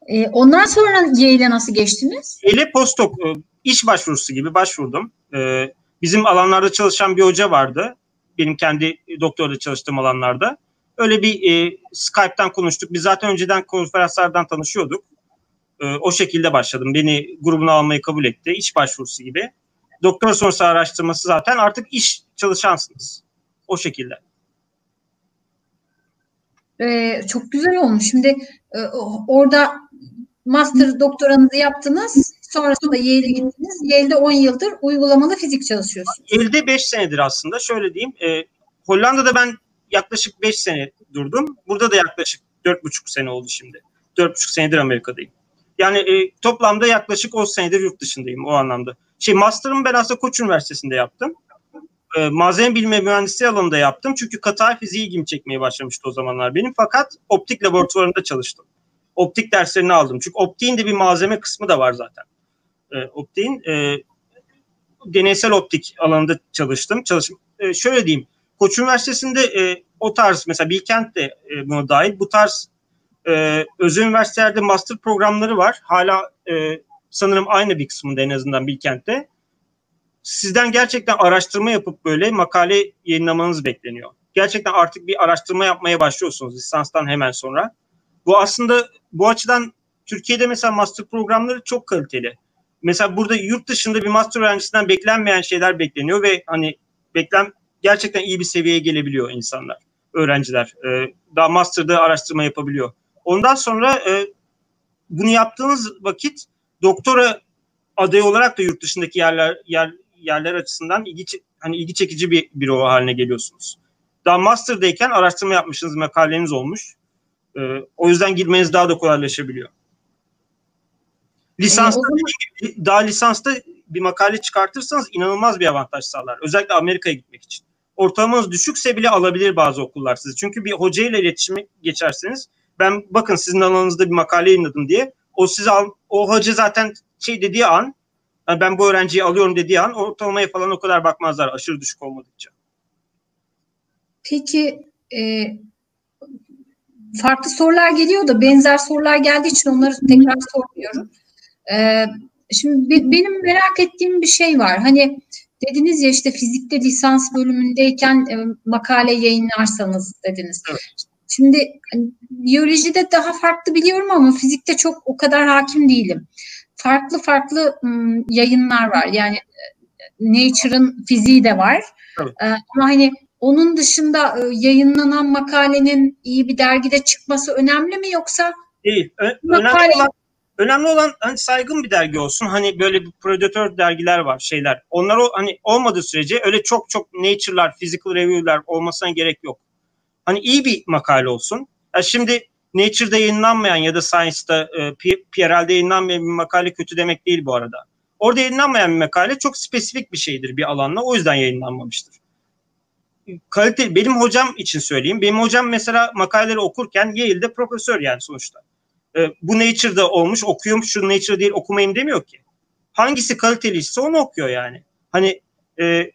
E, ondan sonra Yale'e nasıl geçtiniz? Ile postdoc e, iş başvurusu gibi başvurdum. E, bizim alanlarda çalışan bir hoca vardı. Benim kendi doktorda çalıştığım alanlarda. Öyle bir e, Skype'tan konuştuk. Biz zaten önceden konferanslardan tanışıyorduk. E, o şekilde başladım. Beni grubuna almayı kabul etti. İş başvurusu gibi. doktor sonrası araştırması zaten artık iş çalışansınız. O şekilde. Ee, çok güzel olmuş. Şimdi e, orada master doktoranızı yaptınız. Sonrasında Yale'e gittiniz. Yale'de 10 yıldır uygulamalı fizik çalışıyorsunuz. Yale'de 5 senedir aslında. Şöyle diyeyim. E, Hollanda'da ben yaklaşık 5 sene durdum. Burada da yaklaşık 4,5 sene oldu şimdi. 4,5 senedir Amerika'dayım. Yani e, toplamda yaklaşık 10 senedir yurt dışındayım o anlamda. Şey master'ımı ben aslında Koç Üniversitesi'nde yaptım. E, malzeme bilimi mühendisliği alanında yaptım. Çünkü katı fiziği ilgimi çekmeye başlamıştı o zamanlar benim. Fakat optik laboratuvarında çalıştım. Optik derslerini aldım. Çünkü optiğin de bir malzeme kısmı da var zaten. E, optiğin e, deneysel optik alanında çalıştım. Çalışım, e, şöyle diyeyim. Koç Üniversitesi'nde e, o tarz mesela Bilkent de e, buna dahil bu tarz e, özel üniversitelerde master programları var. Hala e, sanırım aynı bir kısmında en azından Bilkent'te. Sizden gerçekten araştırma yapıp böyle makale yayınlamanız bekleniyor. Gerçekten artık bir araştırma yapmaya başlıyorsunuz lisanstan hemen sonra. Bu aslında bu açıdan Türkiye'de mesela master programları çok kaliteli. Mesela burada yurt dışında bir master öğrencisinden beklenmeyen şeyler bekleniyor ve hani beklen gerçekten iyi bir seviyeye gelebiliyor insanlar, öğrenciler. Ee, daha master'da araştırma yapabiliyor. Ondan sonra e, bunu yaptığınız vakit doktora adayı olarak da yurt dışındaki yerler yer, yerler açısından ilgi hani ilgi çekici bir büro haline geliyorsunuz. Daha master'dayken araştırma yapmışsınız, makaleniz olmuş. E, o yüzden girmeniz daha da kolaylaşabiliyor. Lisansta e, daha lisansta bir makale çıkartırsanız inanılmaz bir avantaj sağlar. Özellikle Amerika'ya gitmek için. Ortalamanız düşükse bile alabilir bazı okullar sizi. Çünkü bir hoca ile iletişime geçerseniz ben bakın sizin alanınızda bir makale yayınladım diye o size al, o hoca zaten şey dediği an yani ben bu öğrenciyi alıyorum dediği an ortalamaya falan o kadar bakmazlar aşırı düşük olmadıkça. Peki e, farklı sorular geliyor da benzer sorular geldiği için onları tekrar sormuyorum. E, şimdi be, benim merak ettiğim bir şey var. Hani dediniz ya işte fizikte lisans bölümündeyken e, makale yayınlarsanız dediniz. Evet. Şimdi hani, biyolojide daha farklı biliyorum ama fizikte çok o kadar hakim değilim. Farklı farklı ım, yayınlar var. Yani e, Nature'ın fiziği de var. Evet. Ee, ama hani onun dışında e, yayınlanan makalenin iyi bir dergide çıkması önemli mi yoksa? Değil. Ö- makale... Önemli olan önemli olan hani saygın bir dergi olsun. Hani böyle bir predatör dergiler var, şeyler. Onlar o hani olmadığı sürece öyle çok çok Nature'lar, Physical Review'ler olmasına gerek yok hani iyi bir makale olsun. Yani şimdi Nature'da yayınlanmayan ya da Science'da, e, PRL'de yayınlanmayan bir makale kötü demek değil bu arada. Orada yayınlanmayan bir makale çok spesifik bir şeydir bir alanla. O yüzden yayınlanmamıştır. Kalite, benim hocam için söyleyeyim. Benim hocam mesela makaleleri okurken Yale'de profesör yani sonuçta. E, bu Nature'da olmuş okuyorum şu Nature değil okumayın demiyor ki. Hangisi kaliteli işse onu okuyor yani. Hani e,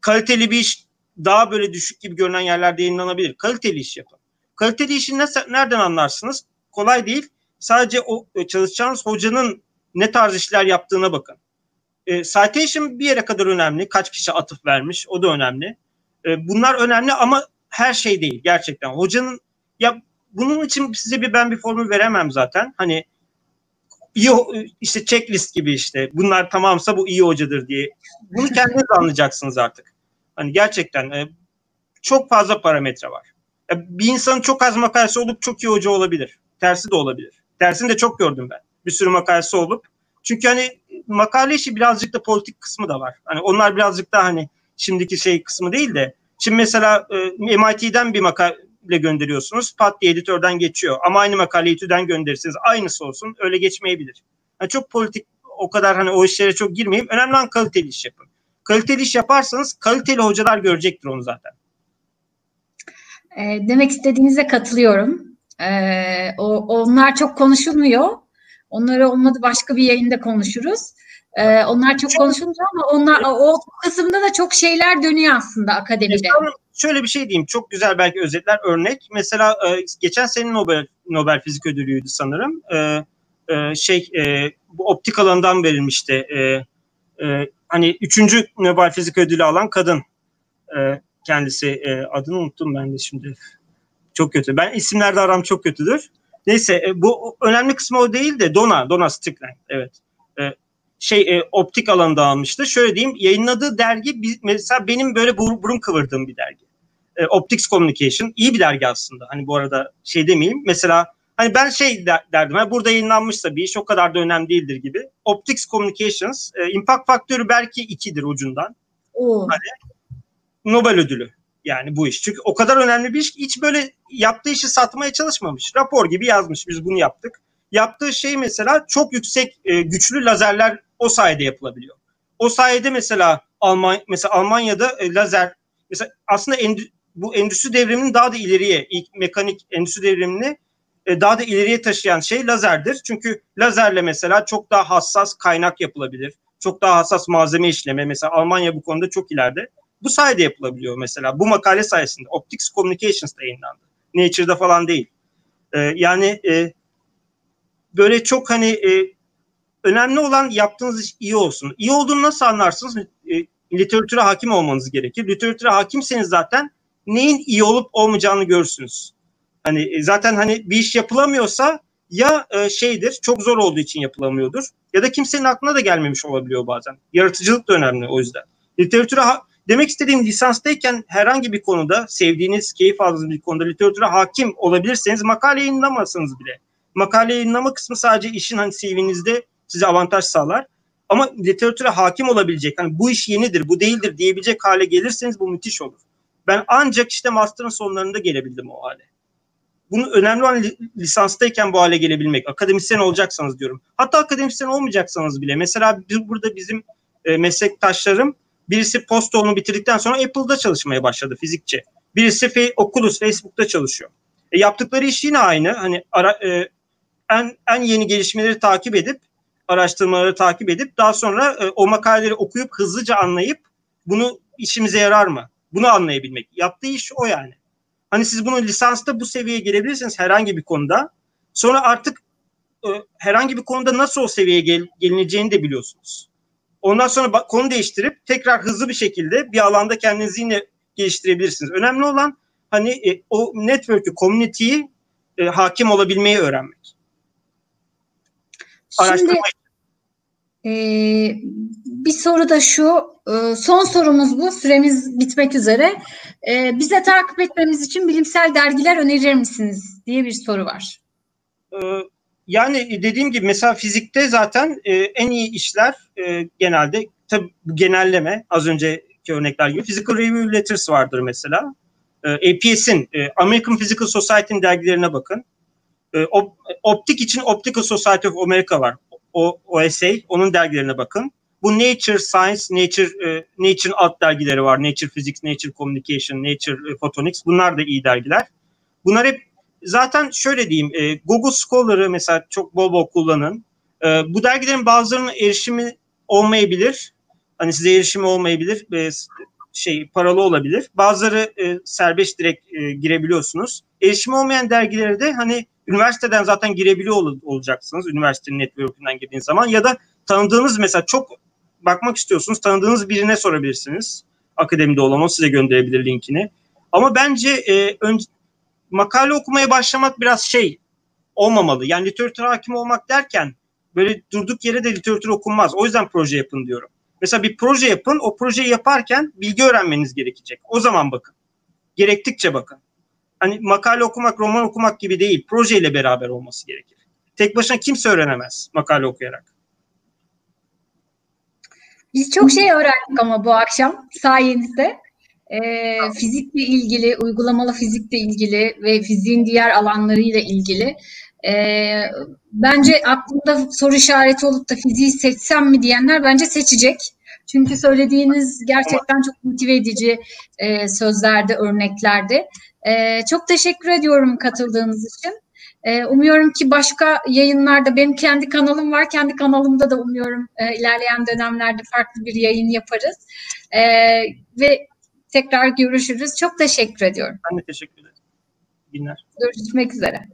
kaliteli bir iş daha böyle düşük gibi görünen yerlerde yayınlanabilir. Kaliteli iş yapın. Kaliteli işi nasıl, nereden anlarsınız? Kolay değil. Sadece o e, çalışacağınız hocanın ne tarz işler yaptığına bakın. E, citation bir yere kadar önemli. Kaç kişi atıf vermiş o da önemli. E, bunlar önemli ama her şey değil gerçekten. Hocanın ya bunun için size bir ben bir formül veremem zaten. Hani iyi işte checklist gibi işte bunlar tamamsa bu iyi hocadır diye. Bunu kendiniz anlayacaksınız artık. Hani gerçekten e, çok fazla parametre var. Ya, bir insanın çok az makalesi olup çok iyi hoca olabilir. Tersi de olabilir. Tersini de çok gördüm ben. Bir sürü makalesi olup. Çünkü hani makale işi birazcık da politik kısmı da var. Hani onlar birazcık daha hani şimdiki şey kısmı değil de şimdi mesela e, MIT'den bir makale gönderiyorsunuz. Pat diye editörden geçiyor. Ama aynı makaleyi TÜ'den gönderirsiniz. Aynısı olsun. Öyle geçmeyebilir. Yani çok politik o kadar hani o işlere çok girmeyeyim. Önemli olan kaliteli iş yapın. Kaliteli iş yaparsanız kaliteli hocalar görecektir onu zaten. E, demek istediğinize katılıyorum. E, o, onlar çok konuşulmuyor. Onları olmadı başka bir yayında konuşuruz. E, onlar çok konuşulmuyor ama onlar o kısımda da çok şeyler dönüyor aslında akademide. Şöyle bir şey diyeyim. Çok güzel belki özetler örnek. Mesela e, geçen sene Nobel Nobel Fizik Ödülü'ydü sanırım. E, e, şey e, bu optik alanından verilmişti. E, e, hani üçüncü Nobel Fizik Ödülü alan kadın e, kendisi. E, adını unuttum ben de şimdi. Çok kötü. Ben isimlerde aram çok kötüdür. Neyse e, bu önemli kısmı o değil de Dona, Dona Strickland. Evet. E, şey e, optik alanında almıştı. Şöyle diyeyim yayınladığı dergi mesela benim böyle burun kıvırdığım bir dergi. E, Optics Communication iyi bir dergi aslında. Hani bu arada şey demeyeyim. Mesela hani ben şey derdim. Hani burada yayınlanmışsa bir iş o kadar da önemli değildir gibi. Optics Communications e, impact faktörü belki ikidir ucundan. Oo. Hani, Nobel ödülü yani bu iş. Çünkü o kadar önemli bir iş ki hiç böyle yaptığı işi satmaya çalışmamış. Rapor gibi yazmış biz bunu yaptık. Yaptığı şey mesela çok yüksek e, güçlü lazerler o sayede yapılabiliyor. O sayede mesela Alman mesela Almanya'da e, lazer mesela aslında endü, bu endüstri devriminin daha da ileriye ilk mekanik endüstri devrimini e, daha da ileriye taşıyan şey lazerdir. Çünkü lazerle mesela çok daha hassas kaynak yapılabilir. Çok daha hassas malzeme işleme. Mesela Almanya bu konuda çok ileride. Bu sayede yapılabiliyor mesela. Bu makale sayesinde. Optics Communications'da yayınlandı. Nature'da falan değil. E, yani e, böyle çok hani e, önemli olan yaptığınız iş iyi olsun. İyi olduğunu nasıl anlarsınız? E, literatüre hakim olmanız gerekir. Literatüre hakimseniz zaten neyin iyi olup olmayacağını görürsünüz. Hani e, zaten hani bir iş yapılamıyorsa ya e, şeydir çok zor olduğu için yapılamıyordur ya da kimsenin aklına da gelmemiş olabiliyor bazen. Yaratıcılık da önemli o yüzden. Literatüre demek istediğim lisanstayken herhangi bir konuda sevdiğiniz, keyif aldığınız bir konuda literatüre hakim olabilirseniz makale yayınlamasanız bile. Makale yayınlama kısmı sadece işin hani CV'nizde size avantaj sağlar. Ama literatüre hakim olabilecek, hani bu iş yenidir, bu değildir diyebilecek hale gelirseniz bu müthiş olur. Ben ancak işte master'ın sonlarında gelebildim o hale. Bunu önemli olan lisanstayken bu hale gelebilmek. Akademisyen olacaksanız diyorum. Hatta akademisyen olmayacaksanız bile. Mesela biz burada bizim e, meslektaşlarım birisi postdoğunu bitirdikten sonra Apple'da çalışmaya başladı fizikçi. Birisi Oculus Facebook'ta çalışıyor. E, yaptıkları iş yine aynı. Hani ara, e, en en yeni gelişmeleri takip edip araştırmaları takip edip daha sonra e, o makaleleri okuyup hızlıca anlayıp bunu işimize yarar mı? Bunu anlayabilmek. Yaptığı iş o yani. Hani siz bunu lisansta bu seviyeye gelebilirsiniz herhangi bir konuda. Sonra artık e, herhangi bir konuda nasıl o seviyeye gel, gelineceğini de biliyorsunuz. Ondan sonra konu değiştirip tekrar hızlı bir şekilde bir alanda kendinizi yine geliştirebilirsiniz. Önemli olan hani e, o network'ü, community'yi e, hakim olabilmeyi öğrenmek. Şimdi e, bir soru da şu, e, son sorumuz bu, süremiz bitmek üzere. E, bize takip etmemiz için bilimsel dergiler önerir misiniz diye bir soru var. E, yani dediğim gibi mesela fizikte zaten e, en iyi işler e, genelde, tabi genelleme az önceki örnekler gibi Physical Review Letters vardır mesela. E, APS'in, American Physical Society'nin dergilerine bakın. E, op, optik için Optical Society of America var. O, OSA, onun dergilerine bakın. Bu Nature Science, Nature e, Nature alt dergileri var. Nature Physics, Nature Communication, Nature e, Photonics. Bunlar da iyi dergiler. Bunlar hep zaten şöyle diyeyim. E, Google Scholar'ı mesela çok bol bol kullanın. E, bu dergilerin bazılarının erişimi olmayabilir. Hani size erişimi olmayabilir. E, şey paralı olabilir. Bazıları e, serbest direkt e, girebiliyorsunuz. Erişimi olmayan dergilere de hani üniversiteden zaten girebiliyor ol, olacaksınız. Üniversitenin network'ünden girdiğiniz zaman ya da tanıdığınız mesela çok bakmak istiyorsunuz. Tanıdığınız birine sorabilirsiniz. Akademide olan o size gönderebilir linkini. Ama bence e, önce makale okumaya başlamak biraz şey olmamalı. Yani literatür hakim olmak derken böyle durduk yere de literatür okunmaz. O yüzden proje yapın diyorum. Mesela bir proje yapın. O projeyi yaparken bilgi öğrenmeniz gerekecek. O zaman bakın. Gerektikçe bakın. Hani makale okumak, roman okumak gibi değil. Projeyle beraber olması gerekir. Tek başına kimse öğrenemez makale okuyarak. Biz çok şey öğrendik ama bu akşam sayenizde. Ee, fizikle ilgili, uygulamalı fizikle ilgili ve fiziğin diğer alanlarıyla ilgili. Ee, bence aklında soru işareti olup da fiziği seçsem mi diyenler bence seçecek. Çünkü söylediğiniz gerçekten çok motive edici e, sözlerde, örneklerde. E, çok teşekkür ediyorum katıldığınız için. E, umuyorum ki başka yayınlarda, benim kendi kanalım var, kendi kanalımda da umuyorum e, ilerleyen dönemlerde farklı bir yayın yaparız. E, ve tekrar görüşürüz. Çok teşekkür ediyorum. Ben de teşekkür ederim. Günler. Görüşmek üzere.